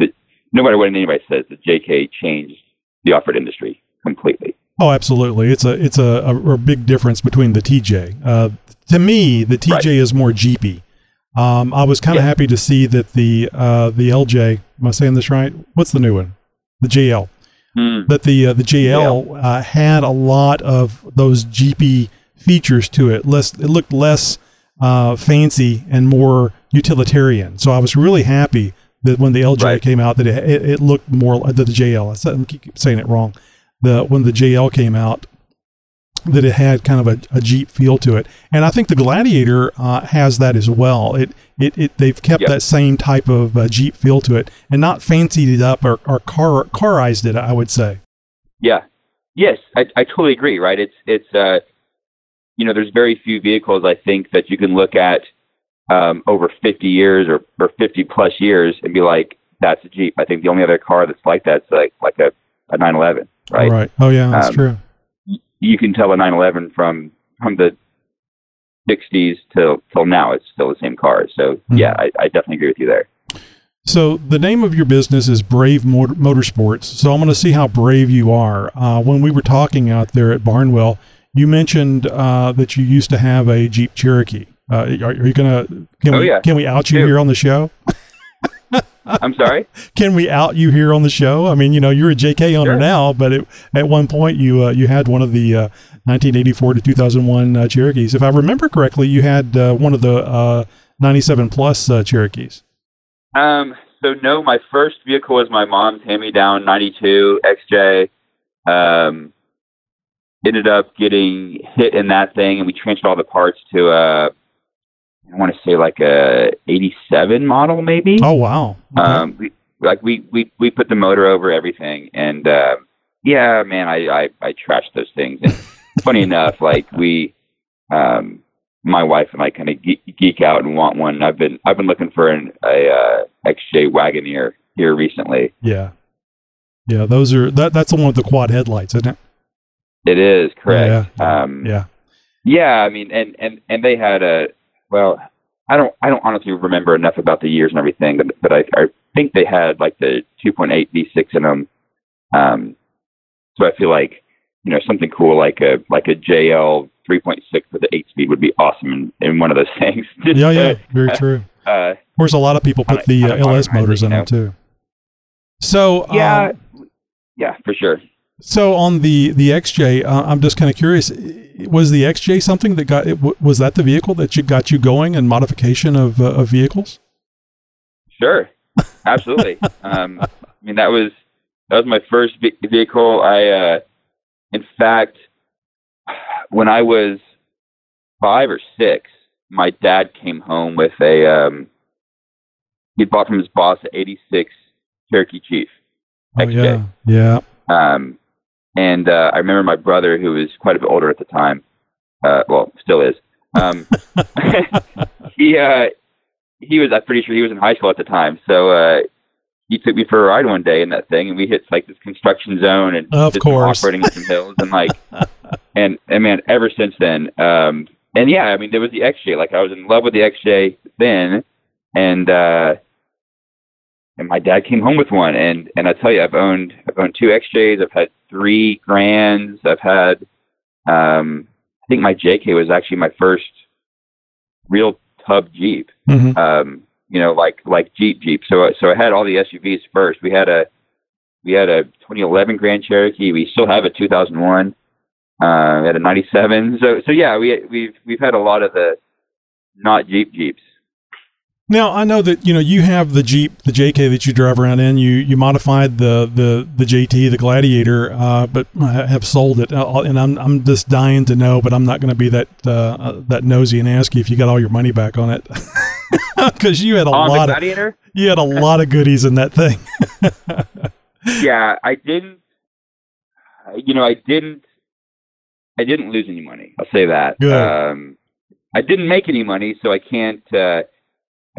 it no matter what anybody says, the JK changed the off-road industry completely. Oh, absolutely. It's a it's a, a, a big difference between the TJ. Uh, to me, the TJ is more Jeepy. Um, I was kind of happy to see that the uh, the LJ. Am I saying this right? What's the new one? The JL. Mm. That the uh, the JL uh, had a lot of those Jeepy features to it. Less it looked less uh, fancy and more utilitarian. So I was really happy that when the LJ came out, that it, it, it looked more like the, the JL. I said- I keep saying it wrong. The when the JL came out, that it had kind of a, a Jeep feel to it, and I think the Gladiator uh, has that as well. It it, it they've kept Yep. that same type of uh, Jeep feel to it, and not fancied it up or, or car carized it. I would say. Yeah. Yes, I, I totally agree. Right. It's it's uh, you know, there's very few vehicles I think that you can look at um, over 50 years or, or 50 plus years and be like, that's a Jeep. I think the only other car that's like that's like like a a 911, right? Right. Oh yeah, that's Um, true. You can tell a 911 from from the 60s till till now. It's still the same car. So Mm-hmm. yeah, I, I definitely agree with you there. So the name of your business is Brave Motor- Motorsports. So I'm going to see how brave you are. Uh, when we were talking out there at Barnwell, you mentioned uh, that you used to have a Jeep Cherokee. Uh, are, are you going to? Can Oh, we yeah. can we out you Yeah. here on the show? I'm sorry. Can we out you here on the show? I mean, you know, you're a JK owner Sure. now, but it, at one point you uh, you had one of the uh, 1984 to 2001 uh, Cherokees. If I remember correctly, you had uh, one of the uh, 97 plus uh, Cherokees. Um, so no, my first vehicle was my mom's hand-me-down '92 XJ. Um, ended up getting hit in that thing, and we transferred all the parts to a, I want to say like a '87 model, maybe. Oh wow! Okay. Um, we, like we, we we put the motor over everything, and uh, yeah, man, I, I I trashed those things. And funny enough, like we, um, my wife and I kind of geek, geek out and want one. I've been I've been looking for an a uh, XJ Wagoneer here recently. Yeah, yeah. Those are that. That's the one with the quad headlights, isn't it? It is correct. Yeah. Um, Yeah. Yeah, I mean, and and and they had a well, I don't I don't honestly remember enough about the years and everything, but but I I think they had like the 2.8 V6 in them. Um, so I feel like you know something cool like a like a JL 3.6 with the eight speed would be awesome in, in one of those things. Yeah, yeah. uh, Very true. Uh, Of course, a lot of people put the uh, LS motors in them too. So yeah, um, yeah, for sure. So on the the XJ, uh, I'm just kind of curious. Was the XJ something that got? Was that the vehicle that you got you going in modification of uh, of vehicles? Sure, absolutely. um, I mean, that was that was my first vehicle. I, uh, in fact, when I was five or six, my dad came home with a um, he bought from his boss an '86 Cherokee Chief. Oh yeah, yeah. Um, and uh, I remember my brother, who was quite a bit older at the time, uh, well, still is. Um, he uh, he was. I'm pretty sure he was in high school at the time. So uh, he took me for a ride one day in that thing, and we hit like this construction zone and Of course. off-roading in some hills, and like, and and man, ever since then, um, and yeah, I mean, there was the XJ. Like I was in love with the XJ then, and uh, and my dad came home with one. And and I tell you I've owned I've owned two XJs I've had three Grands. I've had um I think my JK was actually my first real tub Jeep. Mhm. um you know like like Jeep Jeep. So so I had all the SUVs first. We had a we had a 2011 Grand Cherokee. We still have a 2001 uh we had a 97 so so yeah we we've we've had a lot of the not Jeep Jeeps Now I know that you know you have the Jeep, the JK that you drive around in. You you modified the the the JT, the Gladiator, uh, but I have sold it, uh, and I'm I'm just dying to know, but I'm not going to be that uh, uh, that nosy and ask you if you got all your money back on it, because you had a On lot of you had a lot of goodies in that thing. yeah, I didn't. You know, I didn't. I didn't lose any money. I'll say that. Good. Um, I didn't make any money, so I can't. Uh,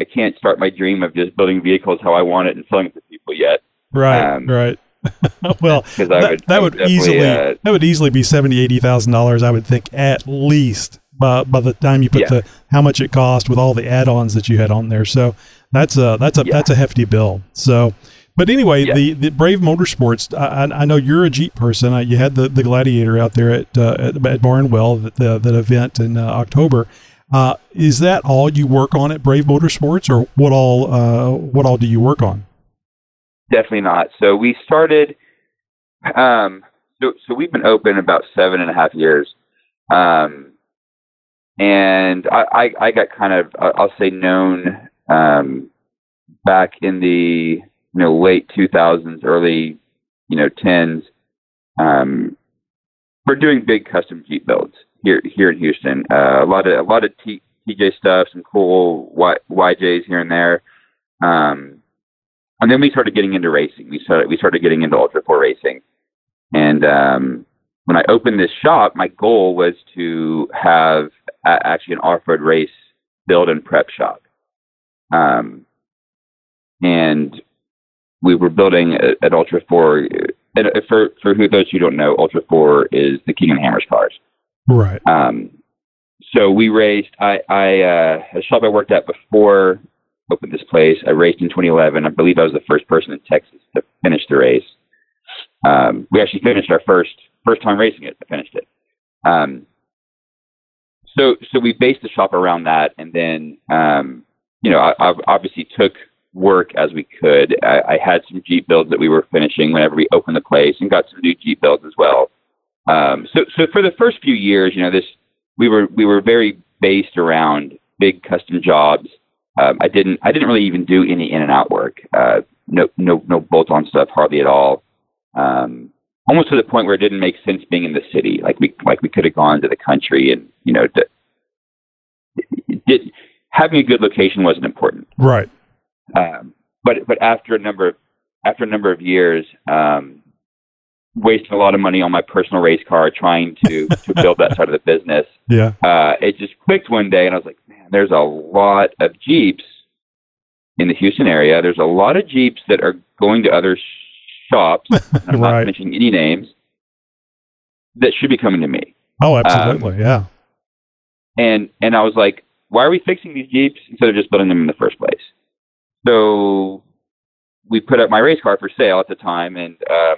I can't start my dream of just building vehicles how I want it and selling it to people yet. right, Um, right. well, 'cause I that, would- that I would would easily uh, that would easily be seventy eighty thousand dollars. I would think at least by by the time you put Yeah. the how much it cost with all the add-ons that you had on there. So that's a that's a that's a hefty bill. So. But anyway, the, the Brave Motorsports. I, I I know you're a Jeep person. You had the, the Gladiator out there at uh, at, at Barnwell, that the, that event in uh, October. Uh, is that all you work on at Brave Motorsports, or what all uh, what all do you work on? Definitely not. So we started. Um, so so we've been open about seven and a half years, um, and I, I I got kind of I'll say known um, back in the you know late two thousands, early you know tens, um, for doing big custom Jeep builds here here in Houston. Uh, a lot of a lot of T, TJ stuff, some cool y, YJs here and there. Um, and then we started getting into racing. We started we started getting into Ultra Four racing, and um, when I opened this shop, my goal was to have a- actually an off-road race build and prep shop. Um, and we were building a, an Ultra Four uh, for for who those who don't know, Ultra Four is the King of Hammers cars. Right. Um, so we raced. I I uh, a shop I worked at before opened this place. I raced in 2011. I believe I was the first person in Texas to finish the race. Um, we actually finished our first first time racing it. I finished it. Um, so so we based the shop around that, and then um, you know I, I obviously took work as we could. I, I had some Jeep builds that we were finishing whenever we opened the place, and got some new Jeep builds as well. Um, so so for the first few years, you know this we were we were very based around big custom jobs. Um, I didn't I didn't really even do any in and out work. Uh, no no no bolt on stuff hardly at all. Um, almost to the point where it didn't make sense being in the city. Like we like we could have gone to the country and you know d- did, having a good location wasn't important. Right. Um, but but after a number of after a number of years, um, wasting a lot of money on my personal race car trying to to build that side of the business. Yeah. Uh, it just clicked one day, and I was like, man, there's a lot of Jeeps in the Houston area. There's a lot of Jeeps that are going to other shops. I'm Right. not mentioning any names that should be coming to me. Oh, absolutely. yeah. And and I was like, why are we fixing these Jeeps instead of just building them in the first place? So we put up my race car for sale at the time, and um,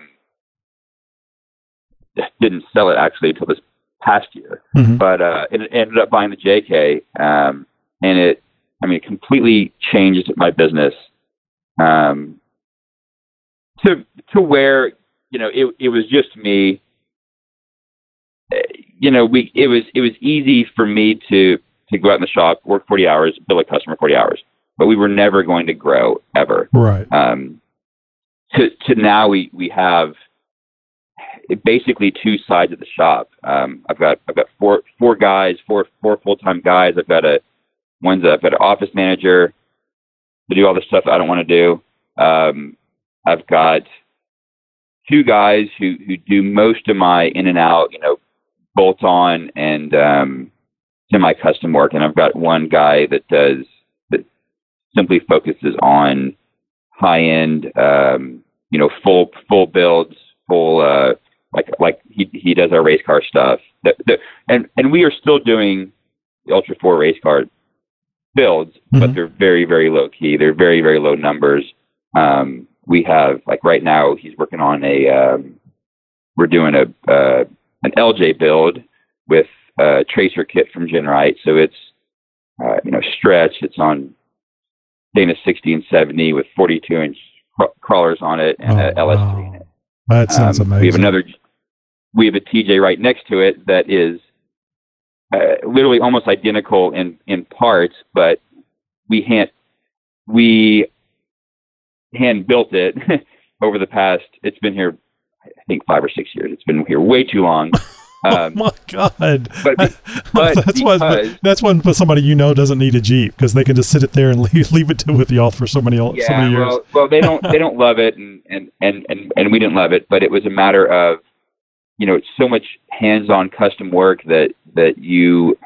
didn't sell it actually until this past year. Mhm. But uh, it ended up buying the JK, um, and it, I mean, it completely changed my business um, to to where you know it it was just me. Uh, You know, we it was it was easy for me to to go out in the shop, work forty hours, bill a customer forty hours, but we were never going to grow ever. Right. Um, to to now we we have basically two sides of the shop. Um, I've got I've got four four guys, four four full time guys. I've got a one's a, I've got an office manager to do all the stuff I don't want to do. Um, I've got two guys who who do most of my in and out, you know, bolt on and um, semi custom work, and I've got one guy that does that simply focuses on high end, um, you know, full full builds, full uh, like like he he does our race car stuff. That, that, and and we are still doing the Ultra Four race car builds, but they're very very low key. They're very very low numbers. Um, we have like right now he's working on a um, we're doing a uh, an LJ build with a tracer kit from GenRight. So it's uh, you know stretched. It's on Dana 60 and 70 with 42 inch crawlers on it and a LS3 in it. That sounds Um, amazing. We have another. We have a TJ right next to it that is uh, literally almost identical in in parts, but we hand we hand built it over the past. It's been here, I think, five or six years. It's been here way too long. Um, oh my god! But, but that's why because- that's when somebody you know doesn't need a Jeep because they can just sit it there and leave, leave it to with y'all for so many so yeah, many years. well, well, they don't they don't love it, and, and and and and we didn't love it, but it was a matter of, you know, it's so much hands-on custom work that that you,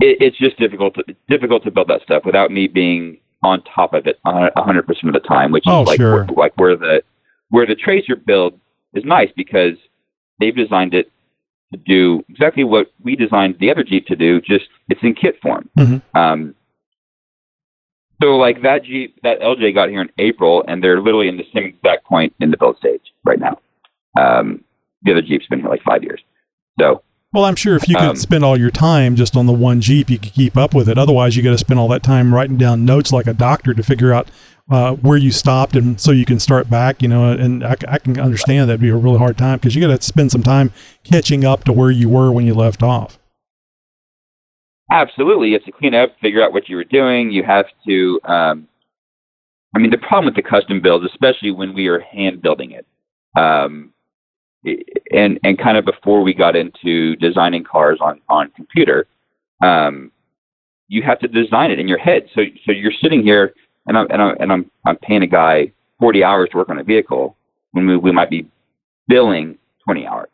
it, it's just difficult to difficult to build that stuff without me being on top of it a hundred percent of the time, which Oh, is like sure. where, like where the where the tracer build is nice because they've designed it to do exactly what we designed the other Jeep to do, just it's in kit form. Mhm. Um, so like that Jeep, that LJ got here in April, and they're literally in the same exact point in the build stage right now. Um, the other Jeep's been here like five years. So Well, I'm sure if you could Um, spend all your time just on the one Jeep, you could keep up with it. Otherwise, you got to spend all that time writing down notes like a doctor to figure out uh, where you stopped and so you can start back. You know, and I can understand that'd be a really hard time because you got to spend some time catching up to where you were when you left off. Absolutely, you have to clean up, figure out what you were doing. You have to. Um, I mean, the problem with the custom builds, especially when we are hand building it, um, i- and and kind of before we got into designing cars on on computer, um, you have to design it in your head. So so you're sitting here, and I'm and I'm and I'm I'm paying a guy 40 hours to work on a vehicle when we, we might be billing 20 hours.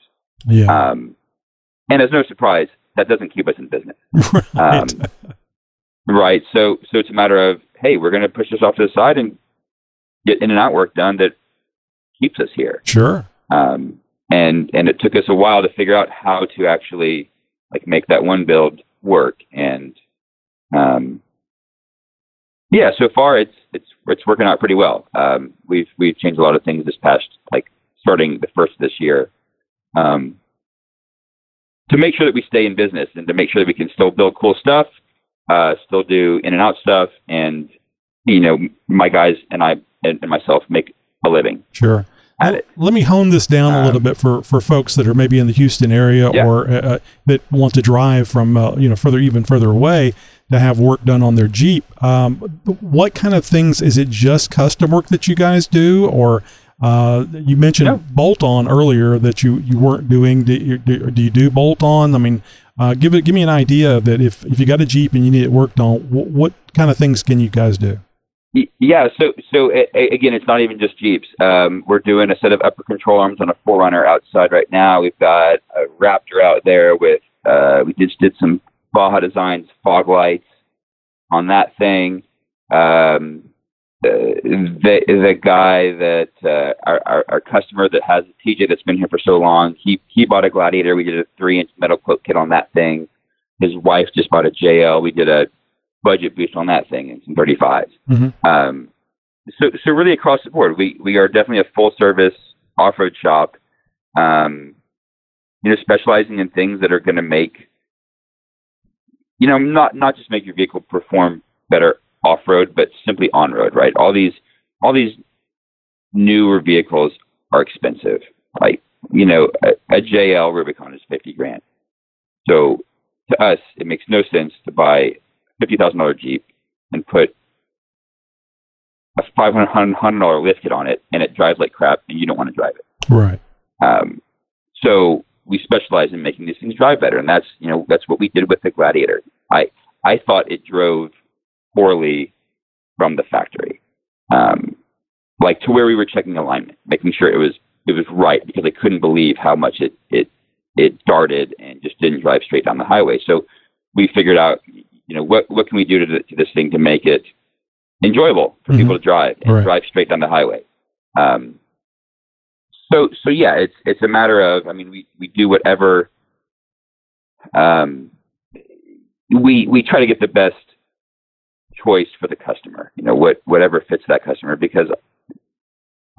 Yeah. Um, and it's no surprise that doesn't keep us in business. Um, right. So, so it's a matter of, hey, we're going to push this off to the side and get in and out work done that keeps us here. Sure. Um, and and it took us a while to figure out how to actually like make that one build work. And um, yeah, so far it's it's it's working out pretty well. Um, we've we've changed a lot of things this past like starting the first of this year. Um, to make sure that we stay in business and to make sure that we can still build cool stuff, uh, still do in and out stuff, and you know, my guys and I and, and myself make a living. Sure. Well, let me hone this down a little Um, bit for, for folks that are maybe in the Houston area Yeah. or uh, uh, that want to drive from uh, you know further even further away to have work done on their Jeep. Um, what kind of things is it? Just custom work that you guys do, or uh, you mentioned No. bolt on earlier that you, you weren't doing? Do you do, do you do bolt on? I mean, uh, give it give me an idea that if if you got a Jeep and you need it worked on, wh- what kind of things can you guys do? Yeah, so so again, it's not even just Jeeps. Um, we're doing a set of upper control arms on a 4Runner outside right now. We've got a Raptor out there with uh, we just did some Baja Designs fog lights on that thing. Um, the the the guy that uh, our, our our customer that has a TJ that's been here for so long, he he bought a Gladiator. We did a three inch MetalCloak kit on that thing. His wife just bought a JL. We did a budget boost on that thing and some 35s. Mhm. Um, so, so really across the board, we, we are definitely a full service off road shop. Um, you know, specializing in things that are going to make, you know, not not just make your vehicle perform better off road, but simply on road. Right? All these all these newer vehicles are expensive. Like you know, a, a JL Rubicon is fifty grand. So to us, it makes no sense to buy fifty thousand dollar Jeep and put a five hundred dollar lift kit on it, and it drives like crap, and you don't want to drive it. Right. Um, so we specialize in making these things drive better, and that's you know that's what we did with the Gladiator. I I thought it drove poorly from the factory, um, like to where we were checking alignment, making sure it was it was right because I couldn't believe how much it it it darted and just didn't drive straight down the highway. So we figured out you know what what can we do to, to this thing to make it enjoyable for Mhm. people to drive and Right. drive straight down the highway. Um, so so yeah, it's it's a matter of I mean we we do whatever um we we try to get the best choice for the customer. You know what whatever fits that customer because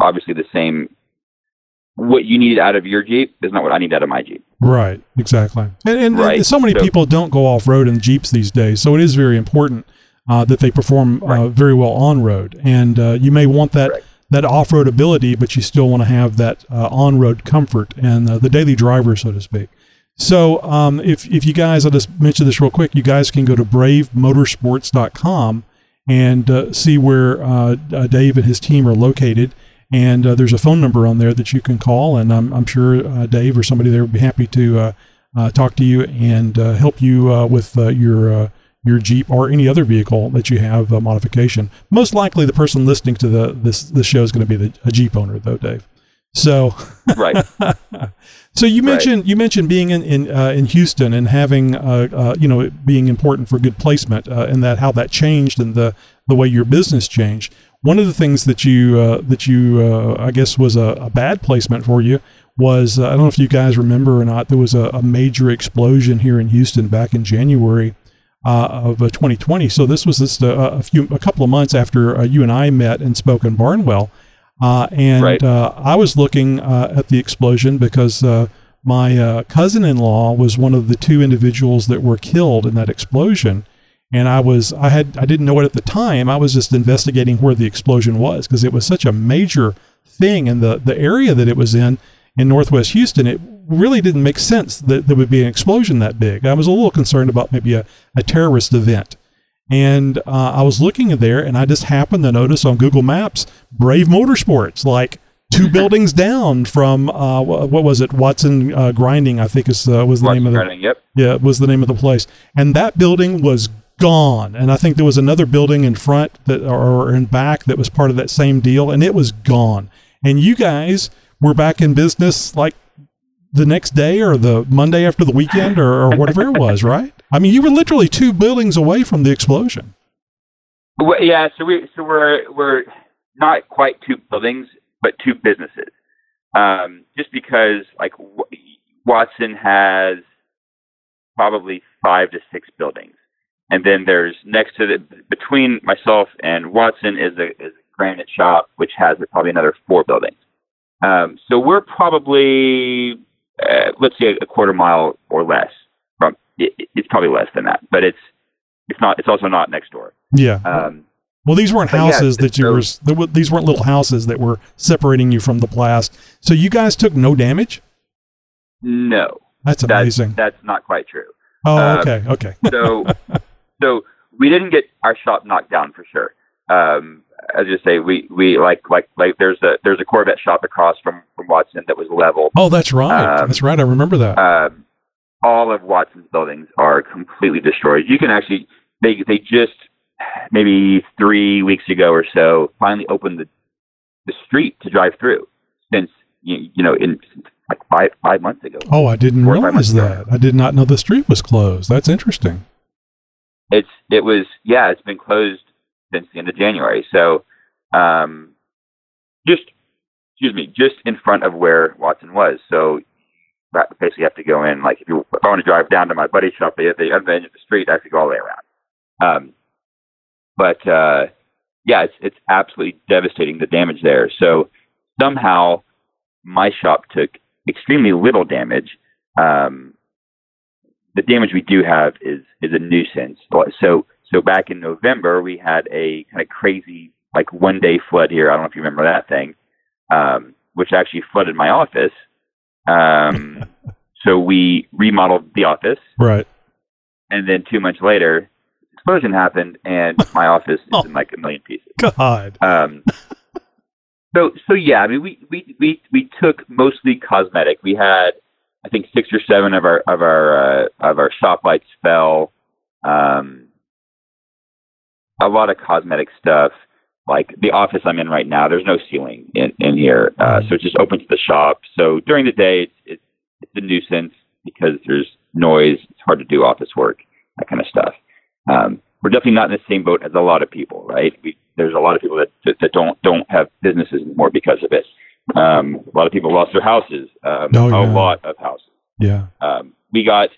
obviously the same what you need out of your Jeep is not what I need out of my Jeep. Right, exactly. And, and, Right. and so many So- people don't go off road in Jeeps these days, so it is very important uh, that they perform uh, very well on road. And uh, you may want that Right. that off road ability, but you still want to have that uh, on road comfort and uh, the daily driver, so to speak. So um, if if you guys, I'll just mention this real quick. You guys can go to bravemotorsports.com and uh, see where uh, uh, Dave and his team are located. And uh, there's a phone number on there that you can call, and I'm, I'm sure uh, Dave or somebody there would be happy to uh, uh, talk to you and uh, help you uh, with uh, your uh, your Jeep or any other vehicle that you have uh, modification. Most likely, the person listening to the this this show is going to be the, a Jeep owner, though, Dave. So, Right. so you mentioned you mentioned being in in, uh, in Houston and having uh, uh, you know it being important for good placement uh, and that how that changed and the the way your business changed. One of the things that you uh, that you uh, I guess was a, a bad placement for you was uh, I don't know if you guys remember or not. There was a, a major explosion here in Houston back in January uh, of uh, 2020. So this was just a, a few a couple of months after uh, you and I met and spoke in Barnwell. Uh, and Right. uh, I was looking uh, at the explosion because uh, my uh, cousin-in-law was one of the two individuals that were killed in that explosion. And I was I had I didn't know it at the time. I was just investigating where the explosion was because it was such a major thing and the the area that it was in in Northwest Houston. It really didn't make sense that there would be an explosion that big. I was a little concerned about maybe a, a terrorist event. And uh, I was looking there, and I just happened to notice on Google Maps Brave Motorsports, like two buildings down from uh, what was it? Watson uh, Grinding, I think is uh, was the name of the Running, yep. yeah was the name of the place. And that building was gone. And I think there was another building in front that or in back that was part of that same deal, and it was gone. And you guys were back in business like the next day or the Monday after the weekend or, or whatever it was, right? I mean, you were literally two buildings away from the explosion. Well, yeah, so we so we're we're not quite two buildings, but two businesses. um, just because like w- Watson has probably five to six buildings, and then there's next to the between myself and Watson is a, is a granite shop which has probably another four buildings. Um, so we're probably uh, let's say a quarter mile or less from. It, it's probably less than that, but it's it's not. It's also not next door. Yeah. Um, well, these weren't but yeah, houses that you were. were- These weren't little houses that were separating you from the blast. So you guys took no damage. no, That's amazing. That's not quite true. oh, um, okay, okay. so so we didn't get our shop knocked down for sure. Um, as you say, we, we like like like there's a there's a Corvette shop across from from Watson that was level. Oh, that's right. Um, that's right. I remember that. Um, all of Watson's buildings are completely destroyed. You can actually they they just maybe three weeks ago or so finally opened the the street to drive through since you, you know in like five five months ago. oh, I didn't four or five realize months ago. that. I did not know the street was closed. That's interesting. It's it was yeah it's been closed since the end of january. So um just excuse me just in front of where watson was. So ba- basically have to go in like if you if i want to drive down to my buddy's shop at the other end of the street i have to go all the way around. Um but uh yeah it's it's absolutely devastating the damage there. So somehow my shop took extremely little damage um the damage we do have is is a nuisance. So so back in November we had a kind of crazy like one day flood here. I don't know if you remember that thing, um, which actually flooded my office. Um, so we remodeled the office, Right. and then two months later, explosion happened, and my office is in like a million pieces. God. Um, so so yeah, I mean we we we we took mostly cosmetic. We had I think six or seven of our of our uh, of our shop lights fell. Um, a lot of cosmetic stuff. Like the office I'm in right now, there's no ceiling in in here, uh, so it's just open to the shop. So during the day, it's it's, it's a nuisance because there's noise. It's hard to do office work, that kind of stuff. Um, we're definitely not in the same boat as a lot of people, right? We, there's a lot of people that, that that don't don't have businesses anymore because of it. Um, a lot of people lost their houses. Um, Oh, a lot of houses. Yeah. Um, we got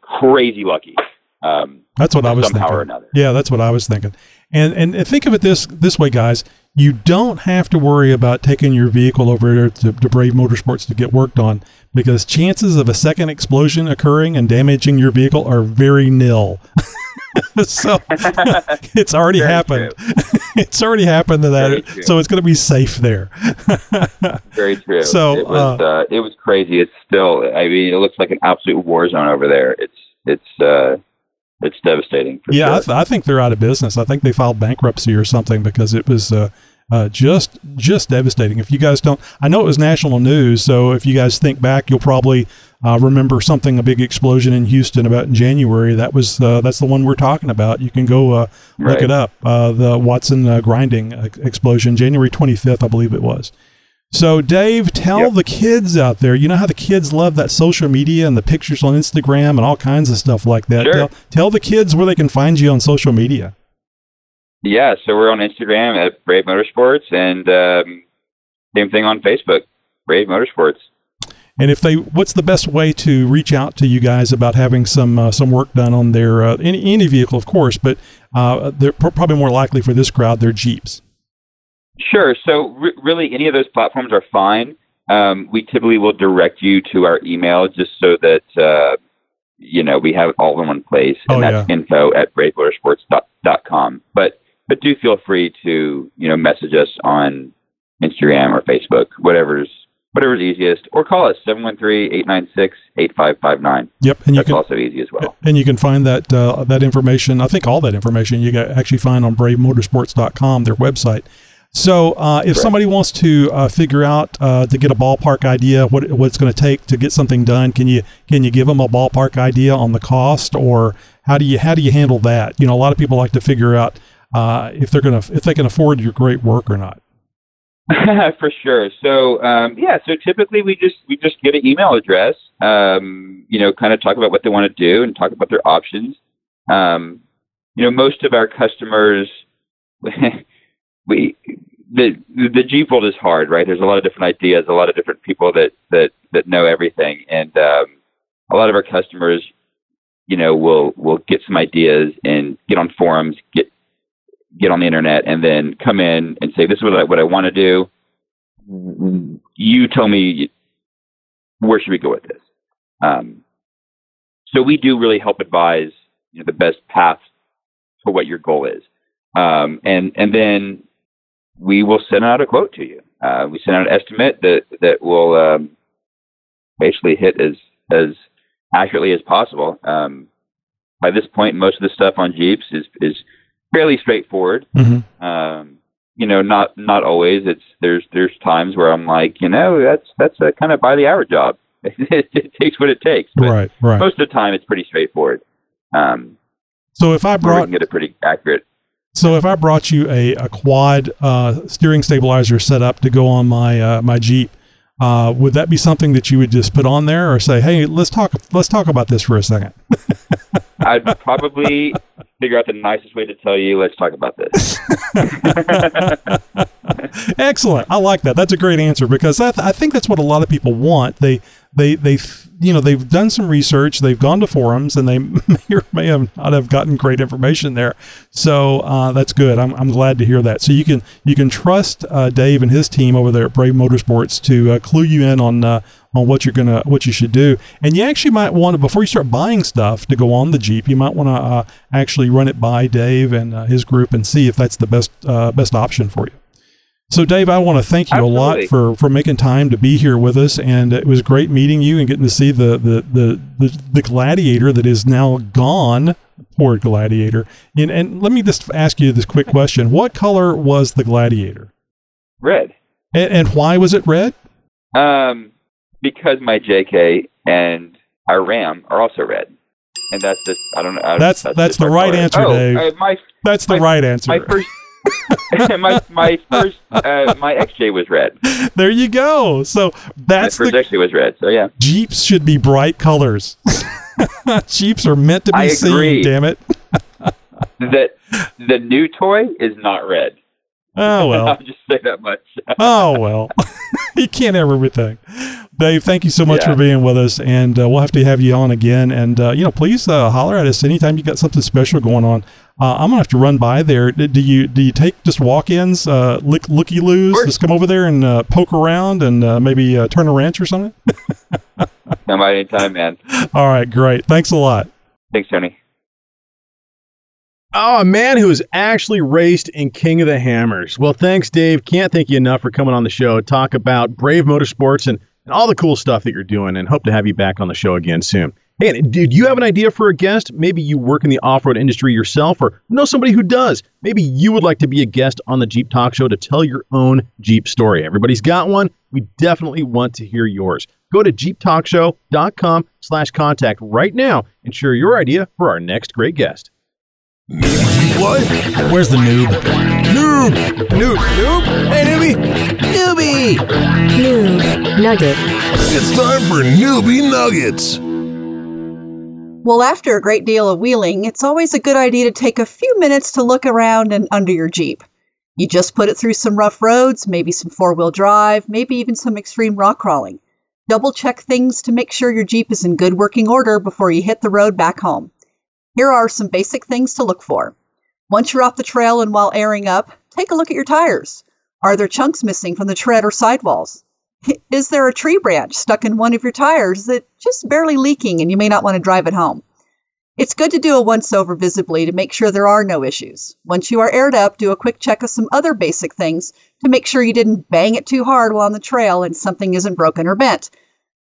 crazy lucky. Um, That's what I was somehow thinking. or another. Yeah, that's what I was thinking. And and think of it this this way, guys. You don't have to worry about taking your vehicle over there to, to Brave Motorsports to get worked on because chances of a second explosion occurring and damaging your vehicle are very nil. so it's already Very happened. it's already happened to that. So it's going to be safe there. Very true. So, it was uh, it was crazy. It's still. I mean, it looks like an absolute war zone over there. It's it's uh, it's devastating. For yeah, I, th- I think they're out of business. I think they filed bankruptcy or something because it was uh, uh, just just devastating. If you guys don't, I know it was national news, so if you guys think back, you'll probably uh, remember something a big explosion in Houston about in January. That was uh, that's the one we're talking about. You can go uh, look it up. Uh, the Watson uh, grinding ex- explosion, January 25th, I believe it was. So, Dave, tell the kids out there. You know how the kids love that social media and the pictures on Instagram and all kinds of stuff like that. Sure. Tell, tell the kids where they can find you on social media. Yeah, so we're on Instagram at Brave Motorsports, and um, same thing on Facebook, Brave Motorsports. And if they, what's the best way to reach out to you guys about having some uh, some work done on their uh, any any vehicle, of course, but uh, they're pr- probably more likely for this crowd, their Jeeps. Sure. So re- really, any of those platforms are fine. Um, we typically will direct you to our email just so that uh, you know we have it all in one place, and Oh, that's info at bravemotorsports.com. But but do feel free to you know message us on Instagram or Facebook, whatever's whatever's easiest, or call us 713-896-8559. Yep, and you That's can also easy as well. and you can find that uh, that information. I think all that information you can actually find on BraveMotorsports.com, their website. So, uh, if somebody wants to uh, figure out uh, to get a ballpark idea what what it's going to take to get something done, can you can you give them a ballpark idea on the cost, or how do you how do you handle that? You know, a lot of people like to figure out uh, if they're going to if they can afford your great work or not. For sure. So um, yeah, so typically we just we just get an email address, um, you know, kind of talk about what they want to do and talk about their options. Um, you know, most of our customers, we the the Jeep world is hard, right? There's a lot of different ideas, a lot of different people that that that know everything, and um, a lot of our customers, you know, will will get some ideas and get on forums, get get on the internet, and then come in and say, "This is what I what I want to do." You tell me where should we go with this. Um, so we do really help advise you know, the best path for what your goal is, um, and and then we will send out a quote to you. Uh, we send out an estimate that that will um, basically hit as as accurately as possible. Um, by this point, most of the stuff on Jeeps is is fairly straightforward. Mm-hmm. Um, you know, not not always. It's there's there's times where I'm like, you know, that's that's a kind of by the hour job. it, it takes what it takes. But Right, right. Most of the time, it's pretty straightforward. Um, So if I brought can get a pretty accurate. So if I brought you a, a quad uh, steering stabilizer set up to go on my uh, my Jeep, uh, would that be something that you would just put on there, or say, "Hey, let's talk let's talk about this for a second? I'd probably figure out the nicest way to tell you. Let's talk about this. Excellent. I like that. That's a great answer because that, I think that's what a lot of people want. They they they you know they've done some research, they've gone to forums, and they may or may have not have gotten great information there. So uh, that's good. I'm, I'm glad to hear that. So you can you can trust uh, Dave and his team over there at Brave Motorsports to uh, clue you in on uh, on what you're gonna what you should do. And you actually might want to before you start buying stuff to go on the Jeep, you might want to uh, actually run it by Dave and uh, his group and see if that's the best uh, best option for you. So, Dave, I want to thank you a lot for, for making time to be here with us, and it was great meeting you and getting to see the the the, the, the gladiator that is now gone. Poor gladiator. And and let me just ask you this quick question: What color was the gladiator, Red. and, and why was it red? Um, because my JK and our RAM are also red, and that's just I don't know. I- That's that's, just the right color. answer, oh, Dave. uh, my that's the my- right answer. my first my my first uh, my XJ was red. there you go. So that's my first the XJ was red. So yeah. Jeeps should be bright colors. Jeeps are meant to be I seen. agree. Damn it. that the new toy is not red. Oh well. I'll just say that much. oh well you can't have everything dave thank you so much Yeah. for being with us and uh, we'll have to have you on again and uh, you know please uh, holler at us anytime you got something special going on uh, i'm gonna have to run by there do you do you take just walk-ins uh, lick looky loos just come over there and uh, poke around and uh, maybe uh, turn a wrench or something Come by anytime, man. all right great thanks a lot Thanks, Tony. Oh, a man who is actually raced in King of the Hammers. Well, thanks, Dave. Can't thank you enough for coming on the show. Talk about Brave Motorsports and, and all the cool stuff that you're doing, and hope to have you back on the show again soon. Hey, did you have an idea for a guest? Maybe you work in the off road industry yourself or know somebody who does. Maybe you would like to be a guest on the Jeep Talk Show to tell your own Jeep story. Everybody's got one. We definitely want to hear yours. Go to jeeptalkshow.com slash contact right now and share your idea for our next great guest. What? Where's the noob? Noob! Noob! Noob! Hey, newbie! Newbie! Noob Nugget. It's time for Newbie Nuggets. Well, after a great deal of wheeling, it's always a good idea to take a few minutes to look around and under your Jeep. You just put it through some rough roads, maybe some four wheel drive, maybe even some extreme rock crawling. Double check things to make sure your Jeep is in good working order before you hit the road back home. Here are some basic things to look for. Once you're off the trail and while airing up, take a look at your tires. Are there chunks missing from the tread or sidewalls? Is there a tree branch stuck in one of your tires that just barely leaking and you may not want to drive it home? It's good to do a once over visibly to make sure there are no issues. Once you are aired up, do a quick check of some other basic things to make sure you didn't bang it too hard while on the trail and something isn't broken or bent.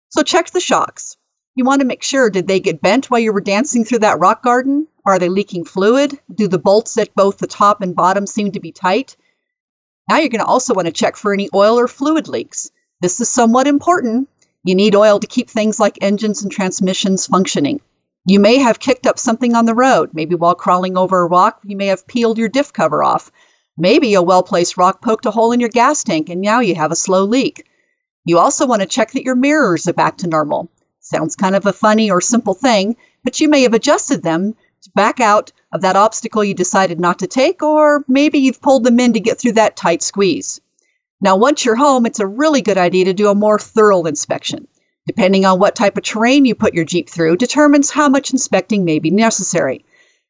So check the shocks. You want to make sure did they get bent while you were dancing through that rock garden? Are they leaking fluid? Do the bolts at both the top and bottom seem to be tight? Now you're going to also want to check for any oil or fluid leaks. This is somewhat important. You need oil to keep things like engines and transmissions functioning. You may have kicked up something on the road. Maybe while crawling over a rock, you may have peeled your diff cover off. Maybe a well placed rock poked a hole in your gas tank and now you have a slow leak. You also want to check that your mirrors are back to normal. Sounds kind of a funny or simple thing, but you may have adjusted them to back out of that obstacle you decided not to take, or maybe you've pulled them in to get through that tight squeeze. Now, once you're home, it's a really good idea to do a more thorough inspection. Depending on what type of terrain you put your Jeep through, determines how much inspecting may be necessary.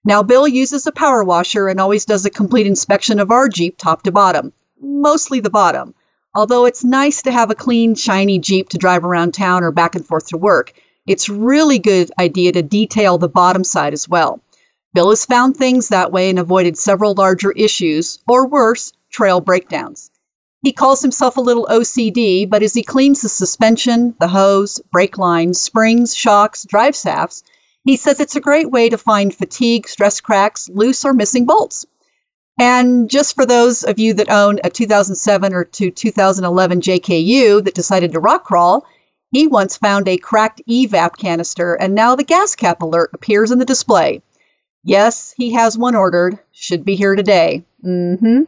Now, Bill uses a power washer and always does a complete inspection of our Jeep top to bottom, mostly the bottom. Although it's nice to have a clean, shiny Jeep to drive around town or back and forth to work, it's really good idea to detail the bottom side as well. Bill has found things that way and avoided several larger issues, or worse, trail breakdowns. He calls himself a little OCD, but as he cleans the suspension, the hose, brake lines, springs, shocks, drive shafts, he says it's a great way to find fatigue, stress cracks, loose or missing bolts. And just for those of you that own a 2007 or to 2011 JKU that decided to rock crawl, he once found a cracked EVAP canister and now the gas cap alert appears in the display. Yes, he has one ordered. Should be here today. Mm-hmm.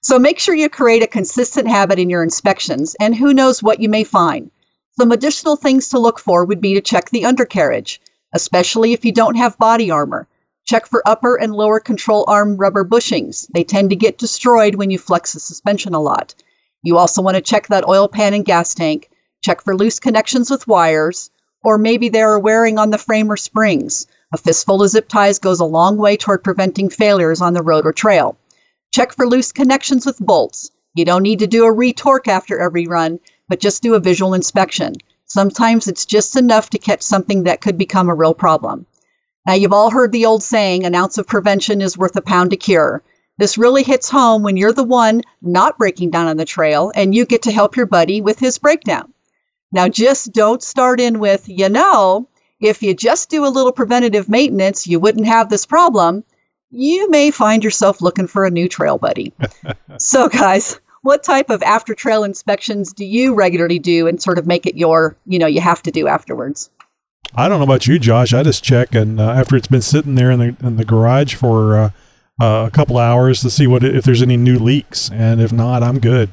So make sure you create a consistent habit in your inspections, and who knows what you may find. Some additional things to look for would be to check the undercarriage especially if you don't have body armor. Check for upper and lower control arm rubber bushings. They tend to get destroyed when you flex the suspension a lot. You also want to check that oil pan and gas tank. Check for loose connections with wires, or maybe they are wearing on the frame or springs. A fistful of zip ties goes a long way toward preventing failures on the road or trail. Check for loose connections with bolts. You don't need to do a retorque after every run, but just do a visual inspection. Sometimes it's just enough to catch something that could become a real problem. Now, you've all heard the old saying, an ounce of prevention is worth a pound to cure. This really hits home when you're the one not breaking down on the trail and you get to help your buddy with his breakdown. Now, just don't start in with, you know, if you just do a little preventative maintenance, you wouldn't have this problem. You may find yourself looking for a new trail buddy. so, guys, what type of after trail inspections do you regularly do and sort of make it your, you know, you have to do afterwards? I don't know about you, Josh. I just check, and uh, after it's been sitting there in the in the garage for uh, uh, a couple hours to see what if there's any new leaks, and if not, I'm good.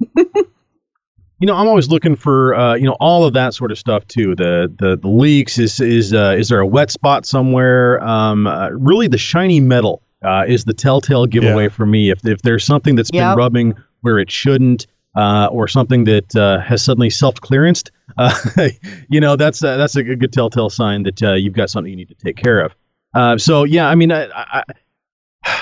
you know, I'm always looking for uh, you know all of that sort of stuff too. The the, the leaks is is uh, is there a wet spot somewhere? Um, uh, really, the shiny metal uh, is the telltale giveaway yeah. for me. If, if there's something that's yep. been rubbing where it shouldn't, uh, or something that uh, has suddenly self-clearanced, uh, you know, that's uh, that's a good telltale sign that uh, you've got something you need to take care of. so yeah, I mean, I, I,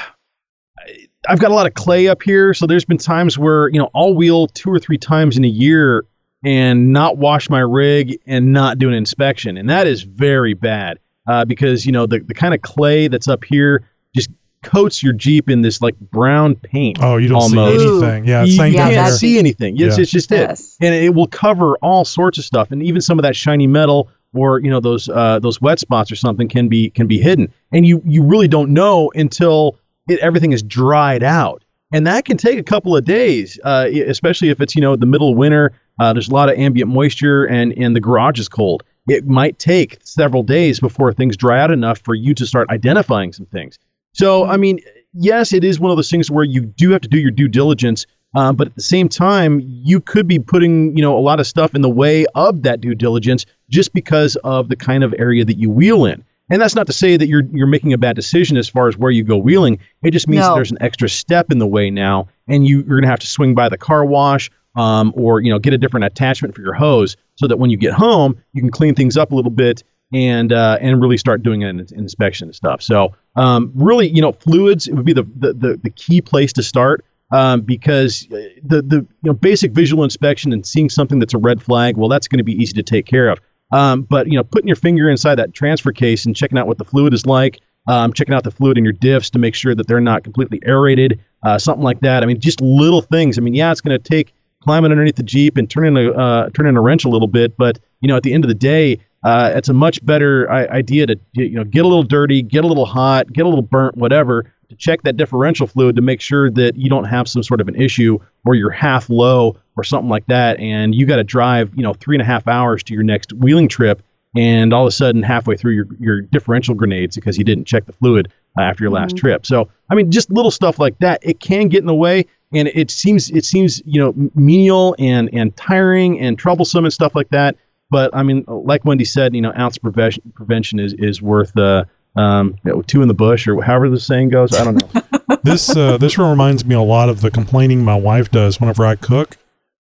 I've got a lot of clay up here, so there's been times where you know I'll wheel two or three times in a year and not wash my rig and not do an inspection, and that is very bad because you know the the kind of clay that's up here just coats your Jeep in this like brown paint. Oh, you don't almost. see anything. Yeah, you, same you can't see anything. It's, yeah. it's just yes. it, and it will cover all sorts of stuff, and even some of that shiny metal or you know those uh, those wet spots or something can be can be hidden, and you you really don't know until it, everything is dried out, and that can take a couple of days, uh, especially if it's you know the middle of winter. Uh, there's a lot of ambient moisture, and and the garage is cold. It might take several days before things dry out enough for you to start identifying some things. So, I mean, yes, it is one of those things where you do have to do your due diligence, um, but at the same time, you could be putting, you know, a lot of stuff in the way of that due diligence just because of the kind of area that you wheel in. And that's not to say that you're you're making a bad decision as far as where you go wheeling. It just means no. there's an extra step in the way now, and you, you're going to have to swing by the car wash, um, or you know, get a different attachment for your hose, so that when you get home, you can clean things up a little bit and uh, and really start doing an inspection and stuff. So um, really, you know, fluids would be the, the, the, key place to start um, because uh, the, the you know, basic visual inspection and seeing something that's a red flag, well, that's going to be easy to take care of. Um, but, you know, putting your finger inside that transfer case and checking out what the fluid is like, um, checking out the fluid in your diffs to make sure that they're not completely aerated, uh, something like that. I mean, just little things. I mean, yeah, it's going to take climbing underneath the Jeep and turning a, uh, turning a wrench a little bit, but, you know, at the end of the day, uh, it's a much better idea to you know get a little dirty, get a little hot, get a little burnt, whatever, to check that differential fluid to make sure that you don't have some sort of an issue where you're half low or something like that, and you got to drive you know three and a half hours to your next wheeling trip, and all of a sudden halfway through your your differential grenades because you didn't check the fluid uh, after your last mm-hmm. trip. So I mean, just little stuff like that, it can get in the way. And it seems it seems you know menial and and tiring and troublesome and stuff like that but I mean, like Wendy said, you know, ounce prevention prevention is is worth uh, um, you know, two in the bush or however the saying goes. I don't know. this uh, this reminds me a lot of the complaining my wife does whenever I cook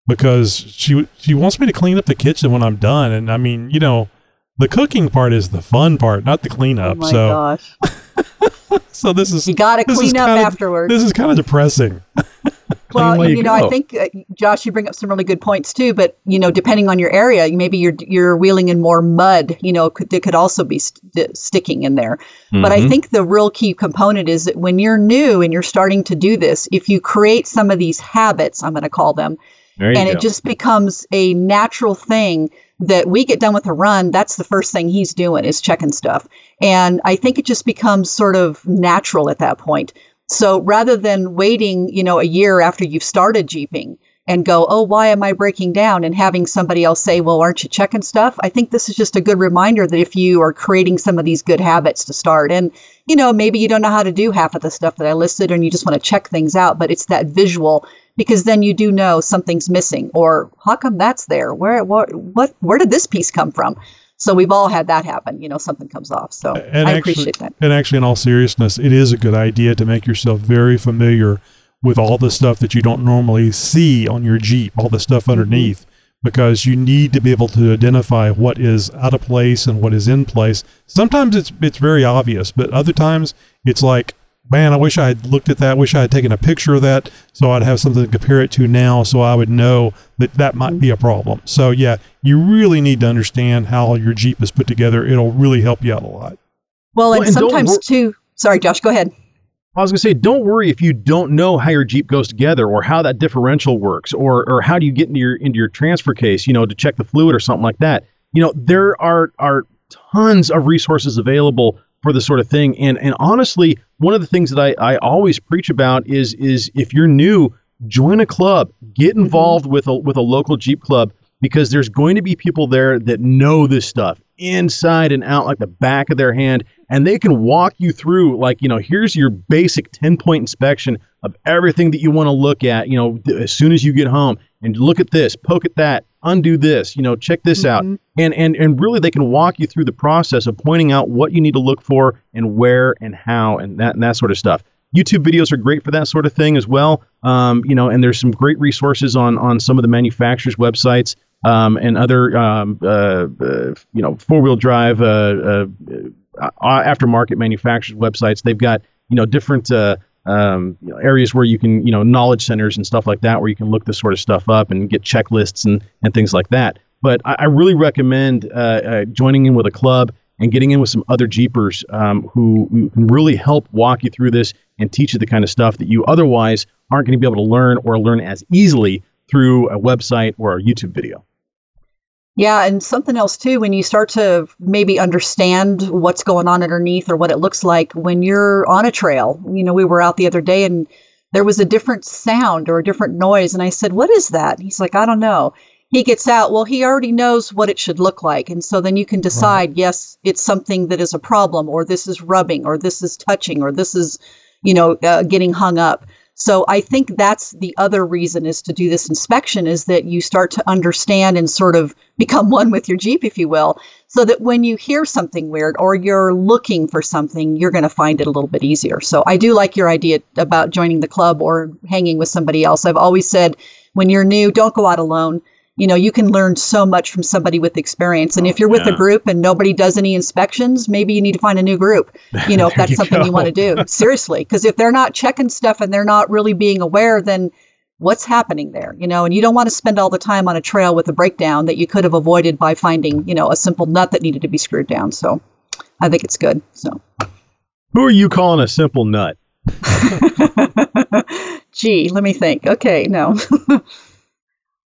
because she she wants me to clean up the kitchen when I'm done, and I mean, you know, the cooking part is the fun part, not the cleanup. Oh my so gosh. so this is You got to clean up kinda- afterwards. This is kind of depressing. well, you, you know, I think uh, Josh, you bring up some really good points too. But you know, depending on your area, maybe you're you're wheeling in more mud. You know, could, that could also be st- sticking in there. But I Mhm. think the real key component is that when you're new and you're starting to do this, if you create some of these habits, I'm going to call them, and go. it just becomes a natural thing that we get done with a run that's the first thing he's doing is checking stuff and i think it just becomes sort of natural at that point so rather than waiting you know a year after you've started jeeping and go oh why am i breaking down? and having somebody else say well aren't you checking stuff? I think this is just a good reminder that if you are creating some of these good habits to start and you know maybe you don't know how to do half of the stuff that i listed and you just want to check things out but it's that visual because then you do know something's missing or how come that's there? Where what what where did this piece come from so we've all had that happen you know something comes off so And i actually, appreciate that And actually, in all seriousness, it is a good idea to make yourself very familiar with all the stuff that you don't normally see on your Jeep, all the stuff Mm-hmm. underneath, because you need to be able to identify what is out of place and what is in place. Sometimes it's it's very obvious, but other times it's like, man, I wish I had looked at that. Wish I had taken a picture of that, so I'd have something to compare it to now, so I would know that that might be a problem. So yeah, you really need to understand how your Jeep is put together. It'll really help you out a lot. well and Well, and sometimes wor- too sorry josh go ahead I was going to say, don't worry if you don't know how your Jeep goes together or how that differential works or, or how do you get into your into your transfer case, you know, to check the fluid or something like that. You know, there are are tons of resources available for this sort of thing. And and honestly, one of the things that I, I always preach about is is if you're new, join a club, get mm-hmm. involved with a with a local Jeep club because there's going to be people there that know this stuff inside and out like the back of their hand and they can walk you through like you know here's your basic 10 point inspection of everything that you want to look at you know th- as soon as you get home and look at this poke at that undo this you know check this out. And and and really they can walk you through the process of pointing out what you need to look for and where and how and that and that sort of stuff. YouTube videos are great for that sort of thing as well. Um, you know, and there's some great resources on on some of the manufacturers' websites um, and other um, uh, uh, you know four wheel drive uh, uh, aftermarket manufacturers' websites. They've got you know different um, you know, areas where you can you know knowledge centers and stuff like that where you can look this sort of stuff up and get checklists and and things like that. But I, I really recommend uh, uh, joining in with a club and getting in with some other Jeepers um, who, who can really help walk you through this and teach you the kind of stuff that you otherwise aren't going to be able to learn or learn as easily through a website or a YouTube video. Yeah, and something else too, when you start to maybe understand what's going on underneath or what it looks like when you're on a trail. You know, we were out the other day and there was a different sound or a different noise. And I said, What is that? He's like, I don't know. He gets out. Well, he already knows what it should look like. And so then you can decide, yes, it's something that is a problem, or this is rubbing, or this is touching, or this is, you know, uh, getting hung up. So I think that's the other reason is to do this inspection is that you start to understand and sort of become one with your Jeep, if you will, so that when you hear something weird or you're looking for something, you're going to find it a little bit easier. So I do like your idea about joining the club or hanging with somebody else. I've always said when you're new, don't go out alone. You know, you can learn so much from somebody with experience. And if oh, you're with yeah. a group and nobody does any inspections, maybe you need to find a new group, you know, if that's you something you want to do. Seriously. Because if they're not checking stuff and they're not really being aware, then what's happening there you know and you don't want to spend all the time on a trail with a breakdown that you could have avoided by finding you know a simple nut that needed to be screwed down so i think it's good so Who are you calling a simple nut? gee let me think okay no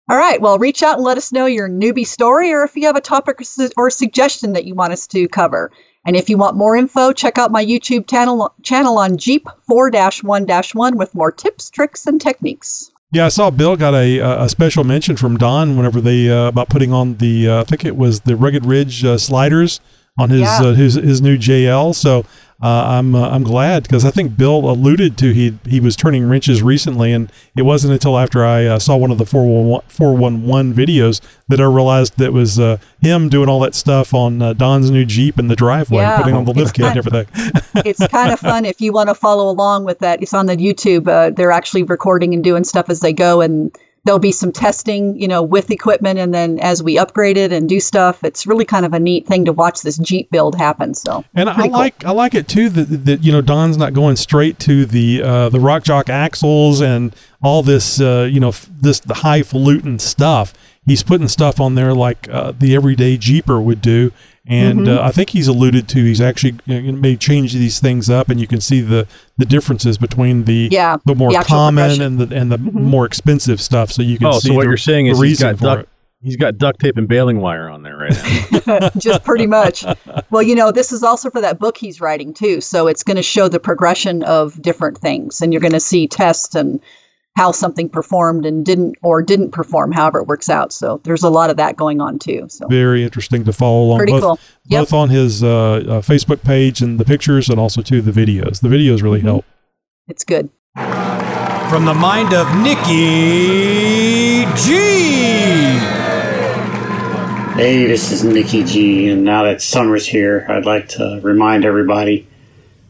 all right well reach out and let us know your newbie story or if you have a topic or, su- or suggestion that you want us to cover and if you want more info check out my youtube channel channel on jeep 4-1-1 with more tips tricks and techniques Yeah, I saw Bill got a a special mention from Don whenever they uh, about putting on the uh, I think it was the Rugged Ridge uh, sliders on his Yeah. uh, his his new JL. So uh, I'm uh, I'm glad because I think Bill alluded to he he was turning wrenches recently, and it wasn't until after I uh, saw one of the 411, 411 videos that I realized that was uh, him doing all that stuff on uh, Don's new Jeep in the driveway, Yeah. putting on the lift kit and everything. it's kind of fun if you want to follow along with that. It's on the YouTube. Uh, they're actually recording and doing stuff as they go, and there'll be some testing, you know, with equipment, and then as we upgrade it and do stuff, it's really kind of a neat thing to watch this Jeep build happen. So, And I cool. like I like it too that, that you know Don's not going straight to the uh, the rock jock axles and all this uh, you know f- this the highfalutin stuff. He's putting stuff on there like uh, the everyday Jeeper would do, and Mhm. uh, I think he's alluded to he's actually you know, may change these things up, and you can see the the differences between the Yeah, the more the common progression. and the and the more expensive stuff. So you can Oh, see so what the, you're saying is he's reason got for duct, it. he's got duct tape and baling wire on there right now. just pretty much. Well, you know, this is also for that book he's writing too. So it's going to show the progression of different things, and you're going to see tests and how something performed and didn't or didn't perform, however it works out. So there's a lot of that going on too. So very interesting to follow along Pretty both, cool. Yep. both on his uh, uh, Facebook page and the pictures and also to the videos. The videos really Mm-hmm. help. it's good. From the mind of Nikki G. Hey, this is Nikki G, and now that summer's here, I'd like to remind everybody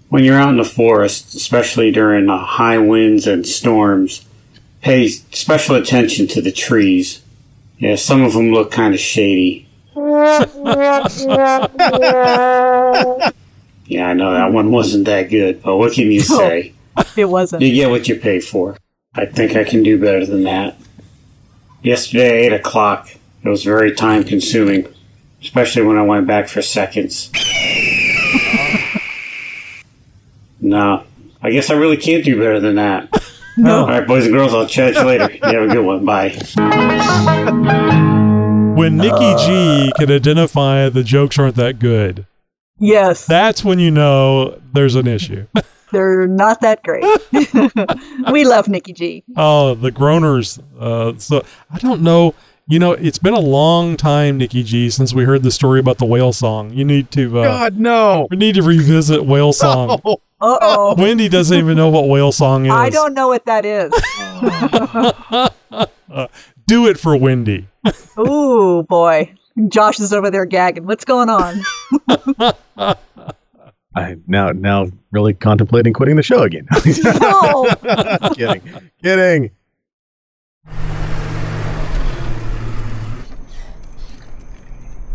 when you're out in the forest, especially during uh, high winds and storms, pay special attention to the trees. Yeah, some of them look kind of shady. Yeah, I know that one wasn't that good, but what can you No. say? It wasn't. You get what you pay for. I think I can do better than that. Yesterday, 8 o'clock, it was very time consuming, especially when I went back for seconds. no, I guess I really can't do better than that. No. All right, boys and girls, I'll chat you later. You have a good one. Bye. When Nikki Uh. G can identify the jokes aren't that good, Yes, that's when you know there's an issue. they're not that great. we love Nikki G. oh, the groaners. Uh, so I don't know. You know, it's been a long time, Nikki G, since we heard the story about the whale song. You need to. Uh, God no. We need to revisit whale song. Oh, Uh oh. Wendy doesn't even know what whale song is. I don't know what that is. Uh, do it for Wendy. Ooh, boy. Josh is over there gagging. What's going on? I'm now now really contemplating quitting the show again. No. kidding, kidding.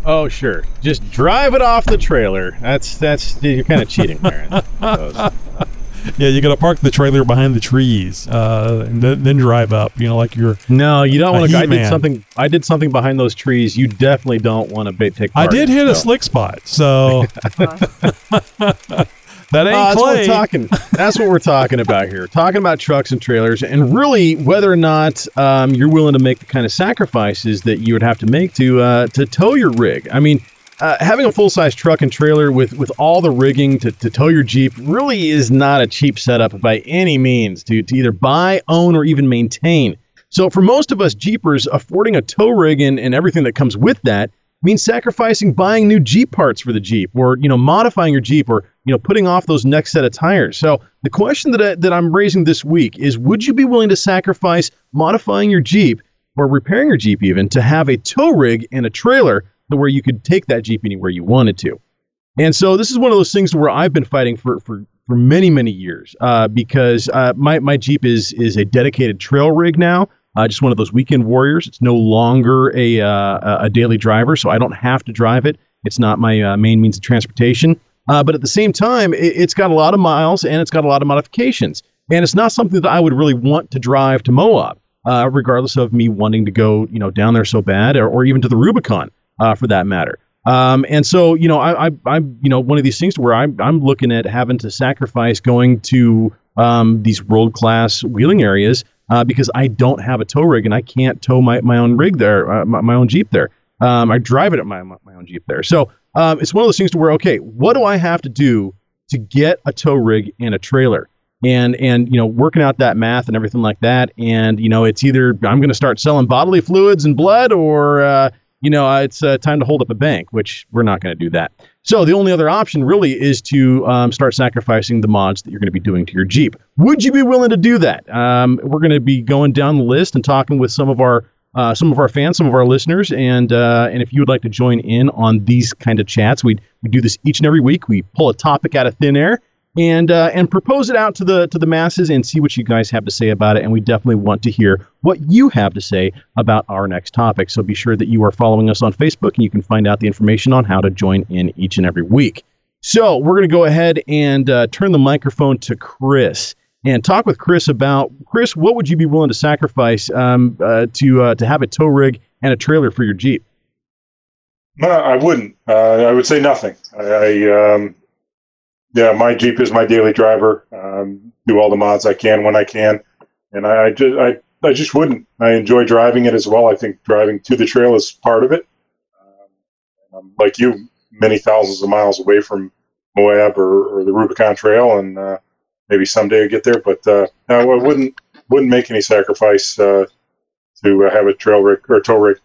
Oh sure, just drive it off the trailer. That's that's you're kind of cheating there. I suppose. Yeah, you got to park the trailer behind the trees, uh, and then, then drive up. You know, like you're. No, you don't want to. I did something. I did something behind those trees. You definitely don't want to ba- take. I did in, hit a so. slick spot, so that ain't Uh, that's what we're talking. That's what we're talking about here. Talking about trucks and trailers, and really whether or not um, you're willing to make the kind of sacrifices that you would have to make to uh, to tow your rig. I mean, uh, having a full size truck and trailer with with all the rigging to, to tow your Jeep really is not a cheap setup by any means to to either buy, own, or even maintain. So for most of us Jeepers, affording a tow rig and, and everything that comes with that means sacrificing buying new Jeep parts for the Jeep or you know modifying your Jeep or you know putting off those next set of tires. So the question that I, that I'm raising this week is would you be willing to sacrifice modifying your Jeep or repairing your Jeep even to have a tow rig and a trailer to where you could take that Jeep anywhere you wanted to? And so this is one of those things where I've been fighting for for for many many years uh, because uh, my my Jeep is is a dedicated trail rig now. Uh, just one of those weekend warriors. It's no longer a uh, a daily driver, so I don't have to drive it. It's not my uh, main means of transportation. Uh, but at the same time, it, it's got a lot of miles and it's got a lot of modifications, and it's not something that I would really want to drive to Moab, uh, regardless of me wanting to go you know down there so bad, or, or even to the Rubicon uh, for that matter. Um, and so, you know, I, I, I'm, you know, one of these things where I'm, I'm looking at having to sacrifice going to um, these world class wheeling areas uh, because I don't have a tow rig and I can't tow my, my own rig there, uh, my, my own Jeep there. Um, I drive it at my, my own Jeep there. So um, it's one of those things to where, okay, what do I have to do to get a tow rig and a trailer? And and you know working out that math and everything like that, and you know it's either I'm going to start selling bodily fluids and blood, or uh, you know, uh, it's uh, time to hold up a bank, which we're not going to do that. So the only other option really is to um, start sacrificing the mods that you're going to be doing to your Jeep. Would you be willing to do that? Um, we're going to be going down the list and talking with some of our uh, some of our fans, some of our listeners, and uh, and if you would like to join in on these kind of chats, we we do this each and every week. We pull a topic out of thin air and uh, and propose it out to the to the masses and see what you guys have to say about it. And we definitely want to hear what you have to say about our next topic. So be sure that you are following us on Facebook, and you can find out the information on how to join in each and every week. So we're going to go ahead and uh, turn the microphone to Chris and talk with Chris about Chris. What would you be willing to sacrifice um, uh, to uh, to have a tow rig and a trailer for your Jeep? No, I wouldn't. Uh, I would say nothing. I, I um, yeah, my Jeep is my daily driver. Um, do all the mods I can when I can, and I, I just I, I just wouldn't. I enjoy driving it as well. I think driving to the trail is part of it. Um, like you, many thousands of miles away from Moab or, or the Rubicon Trail, and uh, maybe someday I get there. But uh, no, I wouldn't wouldn't make any sacrifice uh, to have a trail rig or tow rig.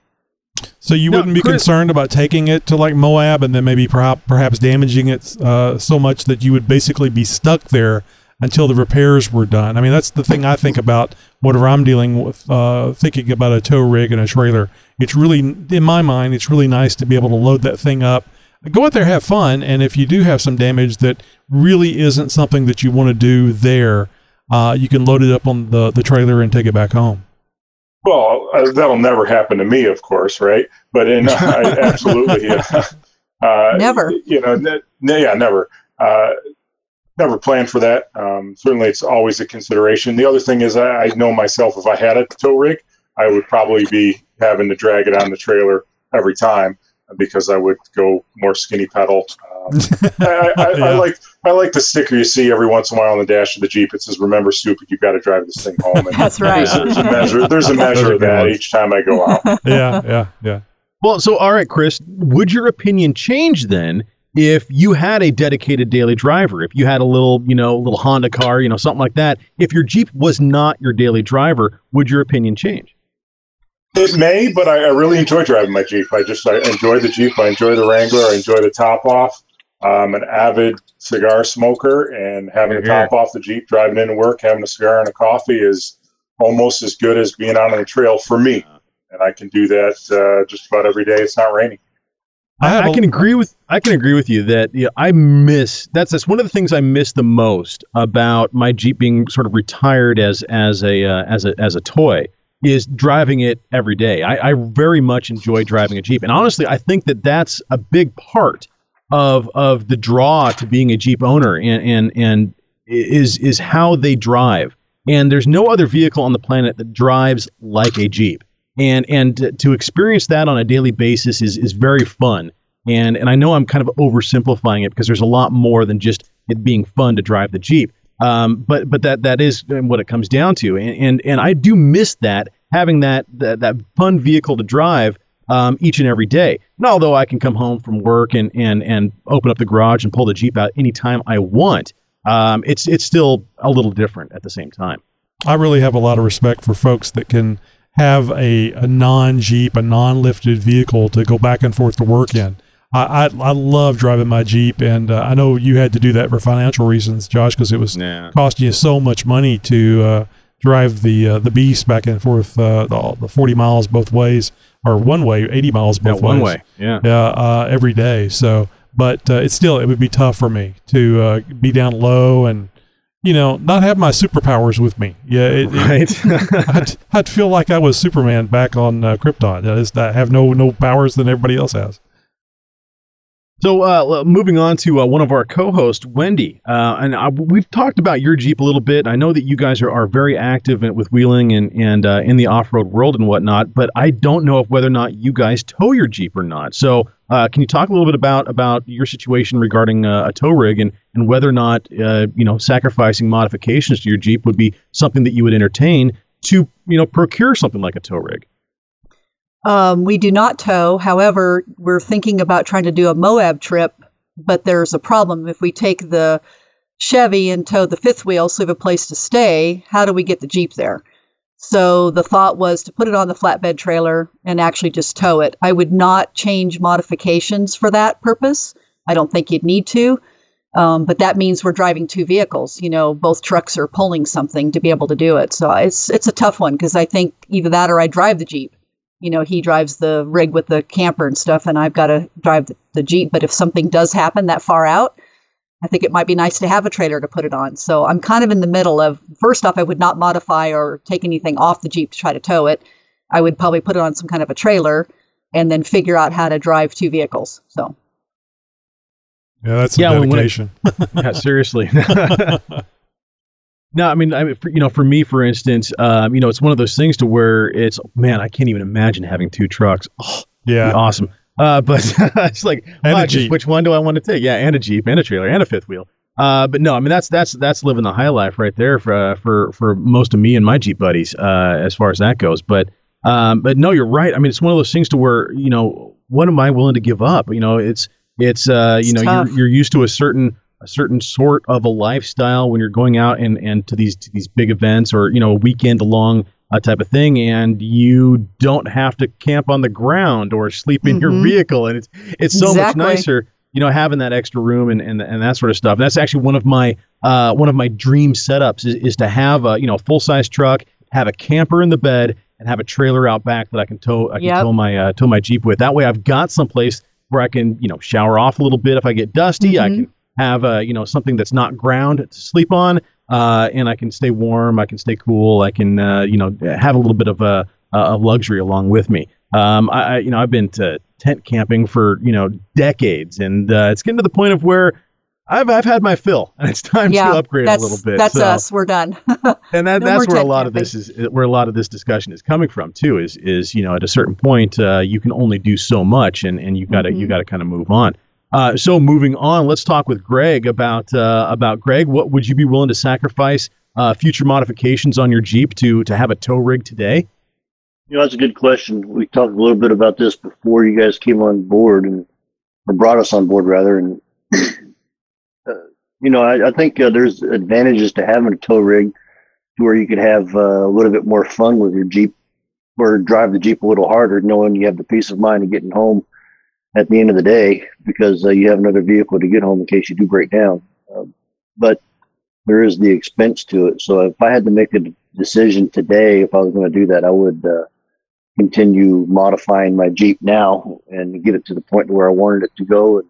So you No, wouldn't be Chris- concerned about taking it to like Moab and then maybe perhaps perhaps damaging it uh, so much that you would basically be stuck there until the repairs were done. I mean, that's the thing I think about whatever I'm dealing with uh, thinking about a tow rig and a trailer. It's really, in my mind, it's really nice to be able to load that thing up, go out there, have fun, and if you do have some damage that really isn't something that you want to do there, uh, you can load it up on the the trailer and take it back home. Well, uh, that'll never happen to me, of course, right? But in I, absolutely, yeah. Uh, Never. You know, ne- ne- yeah, never. Uh, never planned for that. Um, certainly, it's always a consideration. The other thing is, I, I know myself. If I had a tow rig, I would probably be having to drag it on the trailer every time because I would go more skinny pedal. Um, I, I, I, I like I like the sticker you see every once in a while on the dash of the Jeep. It says, "Remember, stupid, you've got to drive this thing home." And That's right. There's, there's a measure. There's a measure of that ones. each time I go out. yeah, yeah, yeah. Well, so all right, Chris, would your opinion change then if you had a dedicated daily driver? If you had a little, you know, little Honda car, you know, something like that. If your Jeep was not your daily driver, would your opinion change? It may, but I, I really enjoy driving my Jeep. I just I enjoy the Jeep. I enjoy the Wrangler. I enjoy the top off. I'm an avid cigar smoker, and having the top off the Jeep, driving into work, having a cigar and a coffee is almost as good as being out on the trail for me. And I can do that uh, just about every day. It's not raining. I, I can agree with I can agree with you that you know, I miss that's that's one of the things I miss the most about my Jeep being sort of retired as as a uh, as a as a toy is driving it every day. I, I very much enjoy driving a Jeep, and honestly, I think that that's a big part of of the draw to being a Jeep owner, and and and is is how they drive. And there's no other vehicle on the planet that drives like a Jeep and and to- experience that on a daily basis is is very fun. And and I know I'm kind of oversimplifying it because there's a lot more than just it being fun to drive the Jeep. Um, but but that that is what it comes down to. And and, and I do miss that having that that, that fun vehicle to drive um, each and every day. And although I can come home from work and and and open up the garage and pull the Jeep out anytime I want, um, it's it's still a little different at the same time. I really have a lot of respect for folks that can have a, a non Jeep, a non lifted vehicle to go back and forth to work in. I, I, I love driving my Jeep, and uh, I know you had to do that for financial reasons, Josh, because it was costing you so much money to uh, drive the uh, the Beast back and forth uh, the, the 40 miles both ways, or one way, 80 miles both one ways. way, yeah. Yeah, uh, every day. So, but uh, it's still, it would be tough for me to uh, be down low and you know, not have my superpowers with me. Yeah, it, it- Right. I'd, I'd feel like I was Superman back on uh, Krypton. I just I have no no powers than everybody else has. So, uh, moving on to uh, one of our co-hosts, Wendy, uh, and uh, we've talked about your Jeep a little bit. I know that you guys are, are very active with wheeling and and uh, in the off-road world and whatnot, but I don't know if whether or not you guys tow your Jeep or not. So, uh, can you talk a little bit about about your situation regarding uh, a tow rig and and whether or not you know sacrificing modifications to your Jeep would be something that you would entertain to you know procure something like a tow rig? Um, we do not tow. However, we're thinking about trying to do a Moab trip, but there's a problem. If we take the Chevy and tow the fifth wheel so we have a place to stay, how do we get the Jeep there? So the thought was to put it on the flatbed trailer and actually just tow it. I would not change modifications for that purpose. I don't think you'd need to. Um, but that means we're driving two vehicles. You know, both trucks are pulling something to be able to do it. So it's it's a tough one because I think either that or I drive the Jeep. You know, he drives the rig with the camper and stuff, and I've got to drive the, the Jeep. But if something does happen that far out, I think it might be nice to have a trailer to put it on. So I'm kind of in the middle of first off, I would not modify or take anything off the Jeep to try to tow it. I would probably put it on some kind of a trailer and then figure out how to drive two vehicles. So yeah, that's some yeah, dedication. It, yeah, seriously. no, I mean, I mean, for, you know, for me, for instance, um, you know, it's one of those things to where it's man, I can't even imagine having two trucks. Oh, yeah, awesome. Uh, but it's like, well, which one do I want to take? Yeah, and a Jeep, and a trailer, and a fifth wheel. Uh, but no, I mean that's that's that's living the high life right there for uh, for for most of me and my Jeep buddies uh, as far as that goes. But um, but no, you're right. I mean, it's one of those things to where you know what am I willing to give up? You know, it's it's uh, you it's know you're, you're used to a certain a certain sort of a lifestyle when you're going out and, and to these to these big events or you know a weekend long uh, type of thing, and you don't have to camp on the ground or sleep in mm-hmm. your vehicle, and it's it's so exactly. much nicer, you know, having that extra room and, and and that sort of stuff. And that's actually one of my uh, one of my dream setups is, is to have a you know full size truck, have a camper in the bed, and have a trailer out back that I can tow I can yep. tow my uh, tow my Jeep with. That way, I've got someplace where I can, you know, shower off a little bit if I get dusty. Mm-hmm. I can have, uh, you know, something that's not ground to sleep on, uh, and I can stay warm. I can stay cool. I can, uh, you know, have a little bit of a, a luxury along with me. Um, I, you know, I've been to tent camping for you know decades, and uh, it's getting to the point of where I've I've had my fill, and it's time yeah, to upgrade a little bit. That's so, us. We're done. and that, no that's where a lot camping. of this is where a lot of this discussion is coming from too. Is is you know at a certain point uh, you can only do so much, and and you gotta mm-hmm. you gotta kind of move on. Uh, so moving on, let's talk with Greg about uh, about Greg. What would you be willing to sacrifice uh, future modifications on your Jeep to to have a tow rig today? You know, that's a good question. We talked a little bit about this before you guys came on board and or brought us on board rather, and you know, I, I think uh, there's advantages to having a tow rig to where you could have uh, a little bit more fun with your Jeep or drive the Jeep a little harder, knowing you have the peace of mind of getting home at the end of the day because uh, you have another vehicle to get home in case you do break down. Um, but there is the expense to it. So if I had to make a decision today, if I was going to do that, I would uh, continue modifying my Jeep now and get it to the point where I wanted it to go and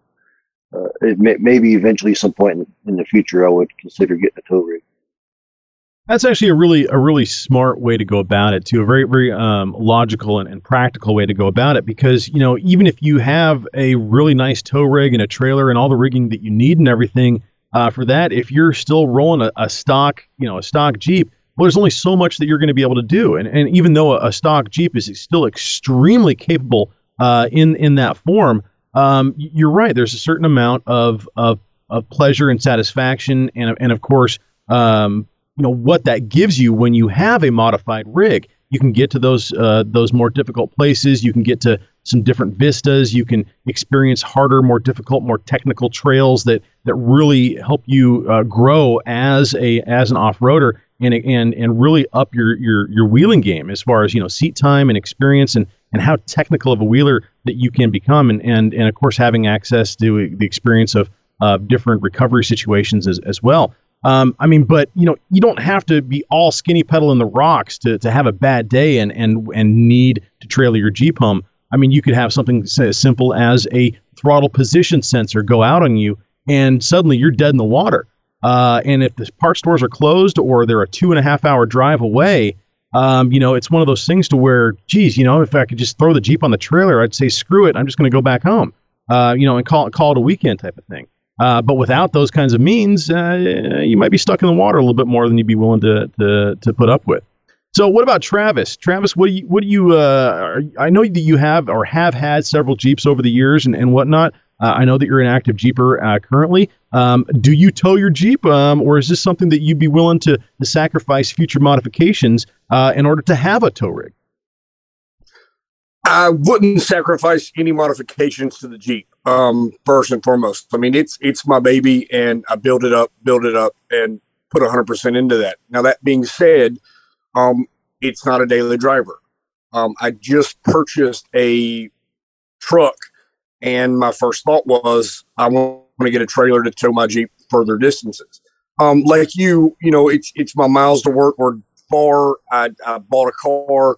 uh, may, maybe eventually some point in, in the future I would consider getting a tow rig. That's actually a really a really smart way to go about it too. A very very um, logical and, and, practical way to go about it because you know even if you have a really nice tow rig and a trailer and all the rigging that you need and everything uh, for that, if you're still rolling a, a, stock you know a stock Jeep, well, there's only so much that you're going to be able to do. And and even though a, a stock Jeep is still extremely capable uh, in in that form, um, you're right. There's a certain amount of of, of pleasure and satisfaction, and and of course, um, you know what that gives you when you have a modified rig. You can get to those uh, those more difficult places. You can get to some different vistas. You can experience harder, more difficult, more technical trails that that really help you uh, grow as a as an off roader and and and really up your your your wheeling game as far as you know seat time and experience and and how technical of a wheeler that you can become, and and and of course having access to the experience of uh, different recovery situations as as well. Um, I mean, but you know, you don't have to be all skinny pedal in the rocks to, to have a bad day and and and need to trailer your Jeep home. I mean, you could have something as simple as a throttle position sensor go out on you, and suddenly you're dead in the water. Uh, and if the parts stores are closed or they're a two and a half hour drive away, um, you know, it's one of those things to where, geez, you know, if I could just throw the Jeep on the trailer, I'd say, screw it, I'm just going to go back home, uh, you know, and call, call it a weekend type of thing. Uh, but without those kinds of means, uh, you might be stuck in the water a little bit more than you'd be willing to, to, to put up with. So, what about Travis? Travis, what do you, what do you, uh, I know that you have or have had several Jeeps over the years and, and whatnot. Uh, I know that you're an active Jeeper uh, currently. Um, do you tow your Jeep, um, or is this something that you'd be willing to, to sacrifice future modifications uh, in order to have a tow rig? I wouldn't sacrifice any modifications to the Jeep. Um, first and foremost, I mean it's it's my baby, and I build it up, build it up, and put 100% into that. Now that being said, um, it's not a daily driver. Um, I just purchased a truck, and my first thought was I want to get a trailer to tow my Jeep further distances. Um, like you, you know, it's it's my miles to work were far. I, I bought a car.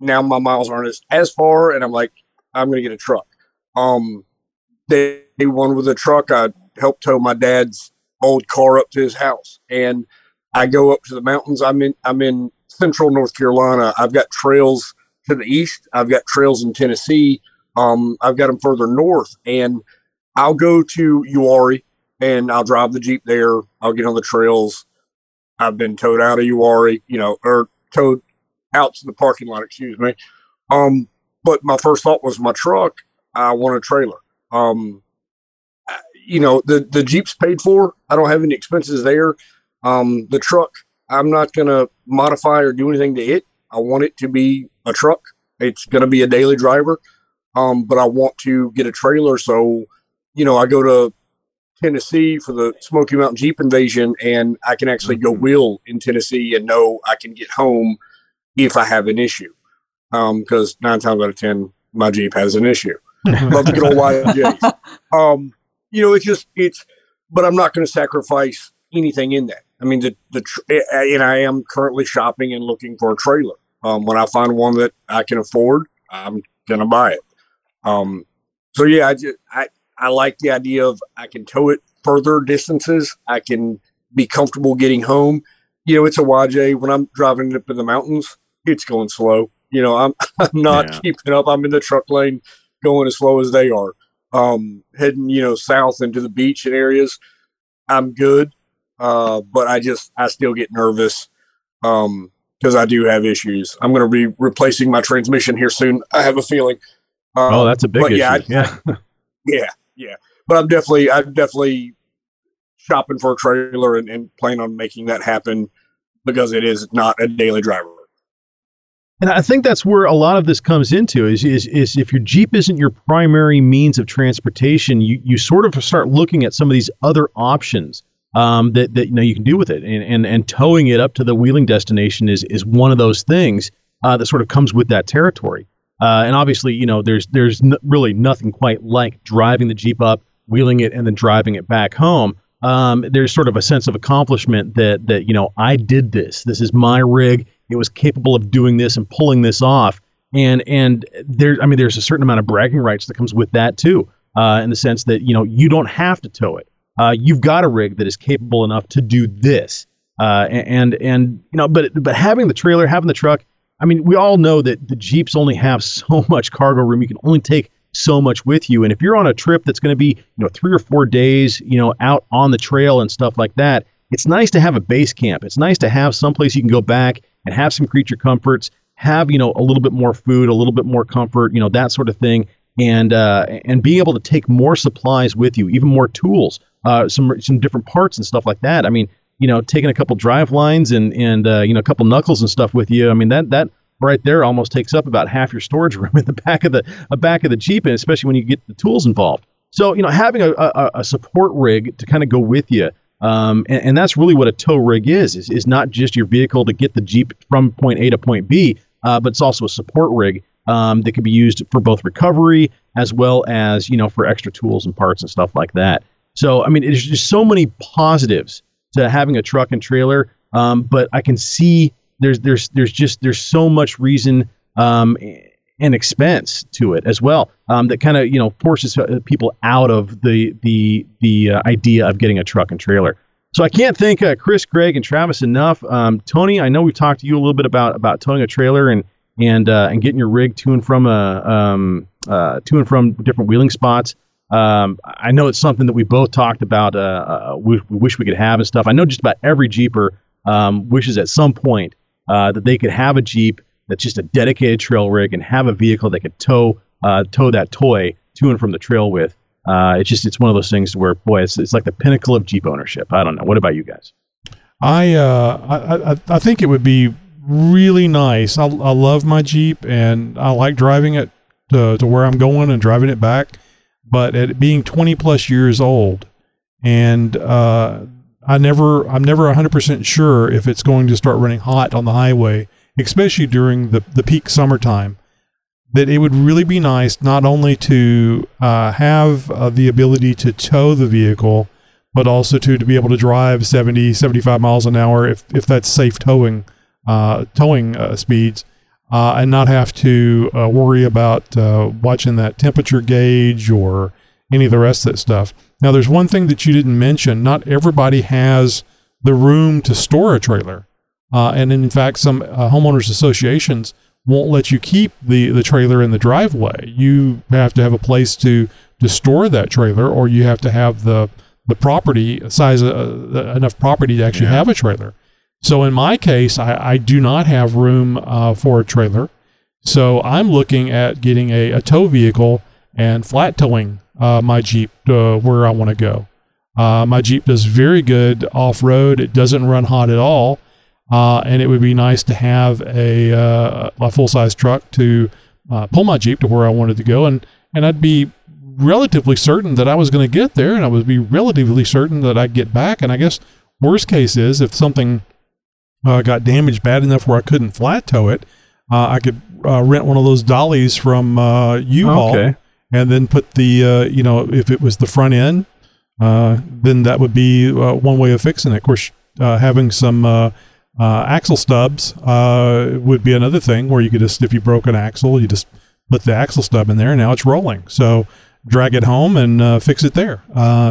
Now my miles aren't as, as far, and I'm like, I'm going to get a truck. Um, day one with a truck, I helped tow my dad's old car up to his house, and I go up to the mountains. I'm in I'm in central North Carolina. I've got trails to the east. I've got trails in Tennessee. Um, I've got them further north, and I'll go to Uwharrie and I'll drive the Jeep there. I'll get on the trails. I've been towed out of Uwharrie, you know, or towed out to the parking lot, excuse me. Um, but my first thought was my truck. I want a trailer. Um, you know, the, the Jeep's paid for. I don't have any expenses there. Um, the truck, I'm not going to modify or do anything to it. I want it to be a truck. It's going to be a daily driver. Um, but I want to get a trailer. So, you know, I go to Tennessee for the Smoky Mountain Jeep invasion and I can actually go Mm-hmm. wheel in Tennessee and know I can get home if I have an issue. Um, cause nine times out of 10, my Jeep has an issue. Love the good old YJs. Um, you know, it's just, it's, but I'm not going to sacrifice anything in that. I mean, the, the, tr- and I am currently shopping and looking for a trailer. Um, when I find one that I can afford, I'm going to buy it. Um, so yeah, I just, I, I like the idea of I can tow it further distances. I can be comfortable getting home. You know, it's a YJ. When I'm driving up in the mountains, it's going slow. You know, I'm, I'm not Yeah. keeping up. I'm in the truck lane going as slow as they are. Um, heading, you know, south into the beach and areas. I'm good. Uh, but I just, I still get nervous. Um, cause I do have issues. I'm going to be replacing my transmission here soon. I have a feeling. Um, oh, that's a big issue. yeah, I- yeah. yeah, yeah. But I'm definitely, I'm definitely shopping for a trailer and, and plan on making that happen because it is not a daily driver. And I think that's where a lot of this comes into is, is, is if your Jeep isn't your primary means of transportation, you, you sort of start looking at some of these other options um, that, that you know you can do with it. And, and, and towing it up to the wheeling destination is, is one of those things uh, that sort of comes with that territory. Uh, and obviously, you know, there's there's n- really nothing quite like driving the Jeep up, wheeling it, and then driving it back home. Um, there's sort of a sense of accomplishment that that you know I did this. This is my rig. It was capable of doing this and pulling this off. And and there, I mean, there's a certain amount of bragging rights that comes with that too, uh, in the sense that you know you don't have to tow it. Uh, you've got a rig that is capable enough to do this. Uh, and and you know, but but having the trailer, having the truck, I mean, we all know that the Jeeps only have so much cargo room. You can only take so much with you. And if you're on a trip that's going to be, you know, three or four days, you know, out on the trail and stuff like that, it's nice to have a base camp. It's nice to have someplace you can go back and have some creature comforts, have, you know, a little bit more food, a little bit more comfort, you know, that sort of thing. And uh, and being able to take more supplies with you, even more tools, uh, some some different parts and stuff like that. I mean, you know, taking a couple drive lines and and uh, you know a couple knuckles and stuff with you. I mean that that right there almost takes up about half your storage room in the back of the uh, back of the Jeep, and especially when you get the tools involved. So you know, having a, a, a support rig to kind of go with you, um, and, and that's really what a tow rig is, is is not just your vehicle to get the Jeep from point A to point B, uh, but it's also a support rig um, that can be used for both recovery as well as you know for extra tools and parts and stuff like that. So I mean, there's just so many positives to having a truck and trailer, um, but I can see there's there's there's just there's so much reason um, and expense to it as well um, that kind of you know forces uh, people out of the the the uh, idea of getting a truck and trailer. So I can't thank uh, Chris, Greg, and Travis enough. Um, Tony, I know we've talked to you a little bit about about towing a trailer and and uh, and getting your rig to and from a um, uh, to and from different wheeling spots. Um, I know it's something that we both talked about. Uh, uh, we, we wish we could have and stuff. I know just about every Jeeper um, wishes at some point uh, that they could have a Jeep that's just a dedicated trail rig and have a vehicle that could tow uh, tow that toy to and from the trail with. Uh, it's just it's one of those things where boy, it's it's like the pinnacle of Jeep ownership. I don't know. What about you guys? I uh I, I I think it would be really nice. I I love my Jeep and I like driving it to to where I'm going and driving it back. But at being 20 plus years old, and uh, I never I'm never 100 percent sure if it's going to start running hot on the highway especially during the, the peak summertime, that it would really be nice not only to uh, have uh, the ability to tow the vehicle, but also to, to be able to drive 70, 75 miles an hour if, if that's safe towing, uh, towing uh, speeds. Uh, and not have to uh, worry about watching that temperature gauge or any of the rest of that stuff. Now, there's one thing that you didn't mention. Not everybody has the room to store a trailer. Uh, and in fact, some uh, homeowners associations won't let you keep the, the trailer in the driveway. You have to have a place to, to store that trailer, or you have to have the, the property size, uh, enough property to actually yeah. have a trailer. So in my case, I, I do not have room uh, for a trailer. So I'm looking at getting a, a tow vehicle and flat towing uh, my Jeep to where I want to go. Uh, my Jeep does very good off road. It doesn't run hot at all. Uh, and it would be nice to have a, uh, a full size truck to uh, pull my Jeep to where I wanted to go. And, and I'd be relatively certain that I was going to get there and I would be relatively certain that I'd get back. And I guess worst case is if something uh, got damaged bad enough where I couldn't flat tow it, uh, I could uh, rent one of those dollies from uh, U-Haul, okay. and then put the uh, you know if it was the front end, uh, then that would be one way of fixing it. Of course, having some axle stubs would be another thing where you could just if you broke an axle, you just put the axle stub in there, and now it's rolling. So drag it home and fix it there.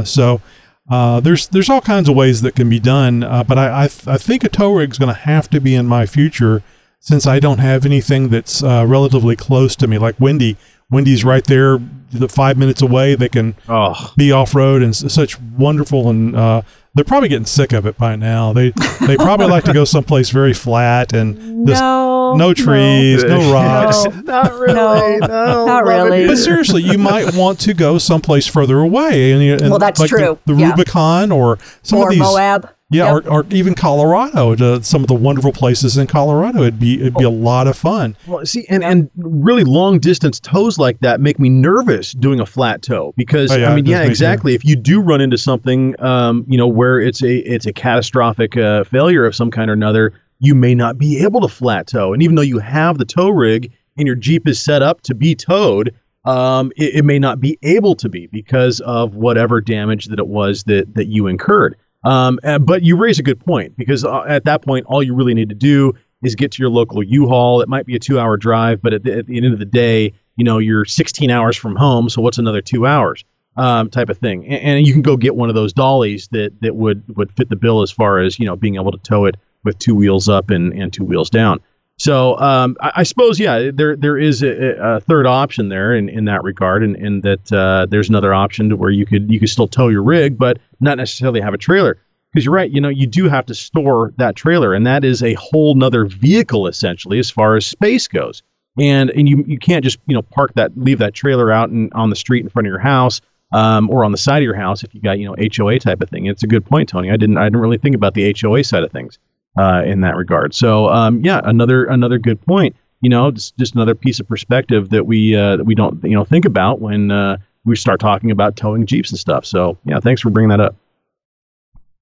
so uh, there's there's all kinds of ways that can be done, uh, but I I, th- I, think a tow rig is going to have to be in my future since I don't have anything that's uh, relatively close to me. Like Wendy, Wendy's right there, the five minutes away. They can oh. be off road and s- such wonderful and uh, they're probably getting sick of it by now. They they probably like to go someplace very flat and just no, no trees, no, no rocks. No, not really. No, no not really. But seriously, you might want to go someplace further away. And, and well, that's like true. The, the yeah. Rubicon or some or of these Moab. Yeah, yep. or, or even Colorado, to some of the wonderful places in Colorado. It'd be it'd be a lot of fun. Well, see, and, and really long distance tows like that make me nervous doing a flat tow because oh, yeah, I mean, yeah, exactly. If you do run into something, um, you know, where it's a it's a catastrophic uh, failure of some kind or another, you may not be able to flat tow. And even though you have the tow rig and your Jeep is set up to be towed, um, it, it may not be able to be because of whatever damage that it was that that you incurred. Um, uh, but you raise a good point because uh, at that point, all you really need to do is get to your local U-Haul. It might be a two-hour drive, but at the, at the, end of the day, you know, you're 16 hours from home, so what's another two hours? Um, type of thing, and, and, you can go get one of those dollies that that would would fit the bill as far as you know being able to tow it with two wheels up and, and two wheels down. So um, I, I, suppose yeah, there there is a, a, third option there in, in that regard, and, and that uh, there's another option to where you could you could still tow your rig, but not necessarily have a trailer. Because you're right, you know, you do have to store that trailer, and that is a whole nother vehicle essentially as far as space goes. And and you you can't just you know park that leave that trailer out and on the street in front of your house. Um, or on the side of your house if you got you know HOA type of thing. It's a good point, Tony. I didn't I didn't really think about the HOA side of things uh, in that regard. So um, yeah, another another good point. You know, just, just another piece of perspective that we uh, that we don't you know think about when uh, we start talking about towing jeeps and stuff. So yeah, thanks for bringing that up.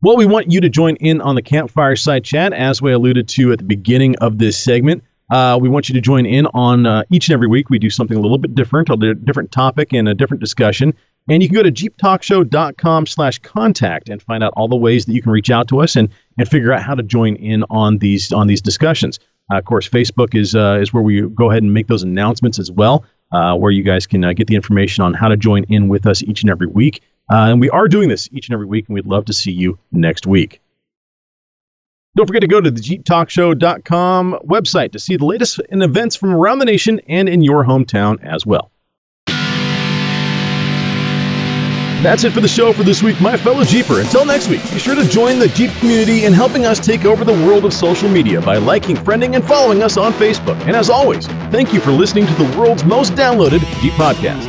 Well, we want you to join in on the campfire side chat as we alluded to at the beginning of this segment. Uh, we want you to join in on uh, each and every week. We do something a little bit different, a different topic and a different discussion. And you can go to jeeptalkshow.com slash contact and find out all the ways that you can reach out to us and, and figure out how to join in on these on these discussions. Uh, of course, Facebook is uh, is where we go ahead and make those announcements as well, uh, where you guys can uh, get the information on how to join in with us each and every week. Uh, and we are doing this each and every week, and we'd love to see you next week. Don't forget to go to the JeepTalkShow.com website to see the latest in events from around the nation and in your hometown as well. That's it for the show for this week, my fellow Jeeper. Until next week, be sure to join the Jeep community in helping us take over the world of social media by liking, friending, and following us on Facebook. And as always, thank you for listening to the world's most downloaded Jeep podcast.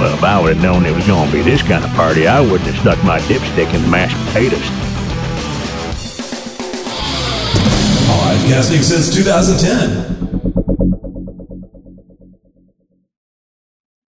Well, if I would have known it was going to be this kind of party, I wouldn't have stuck my dipstick in mashed potatoes. Podcasting since 2010.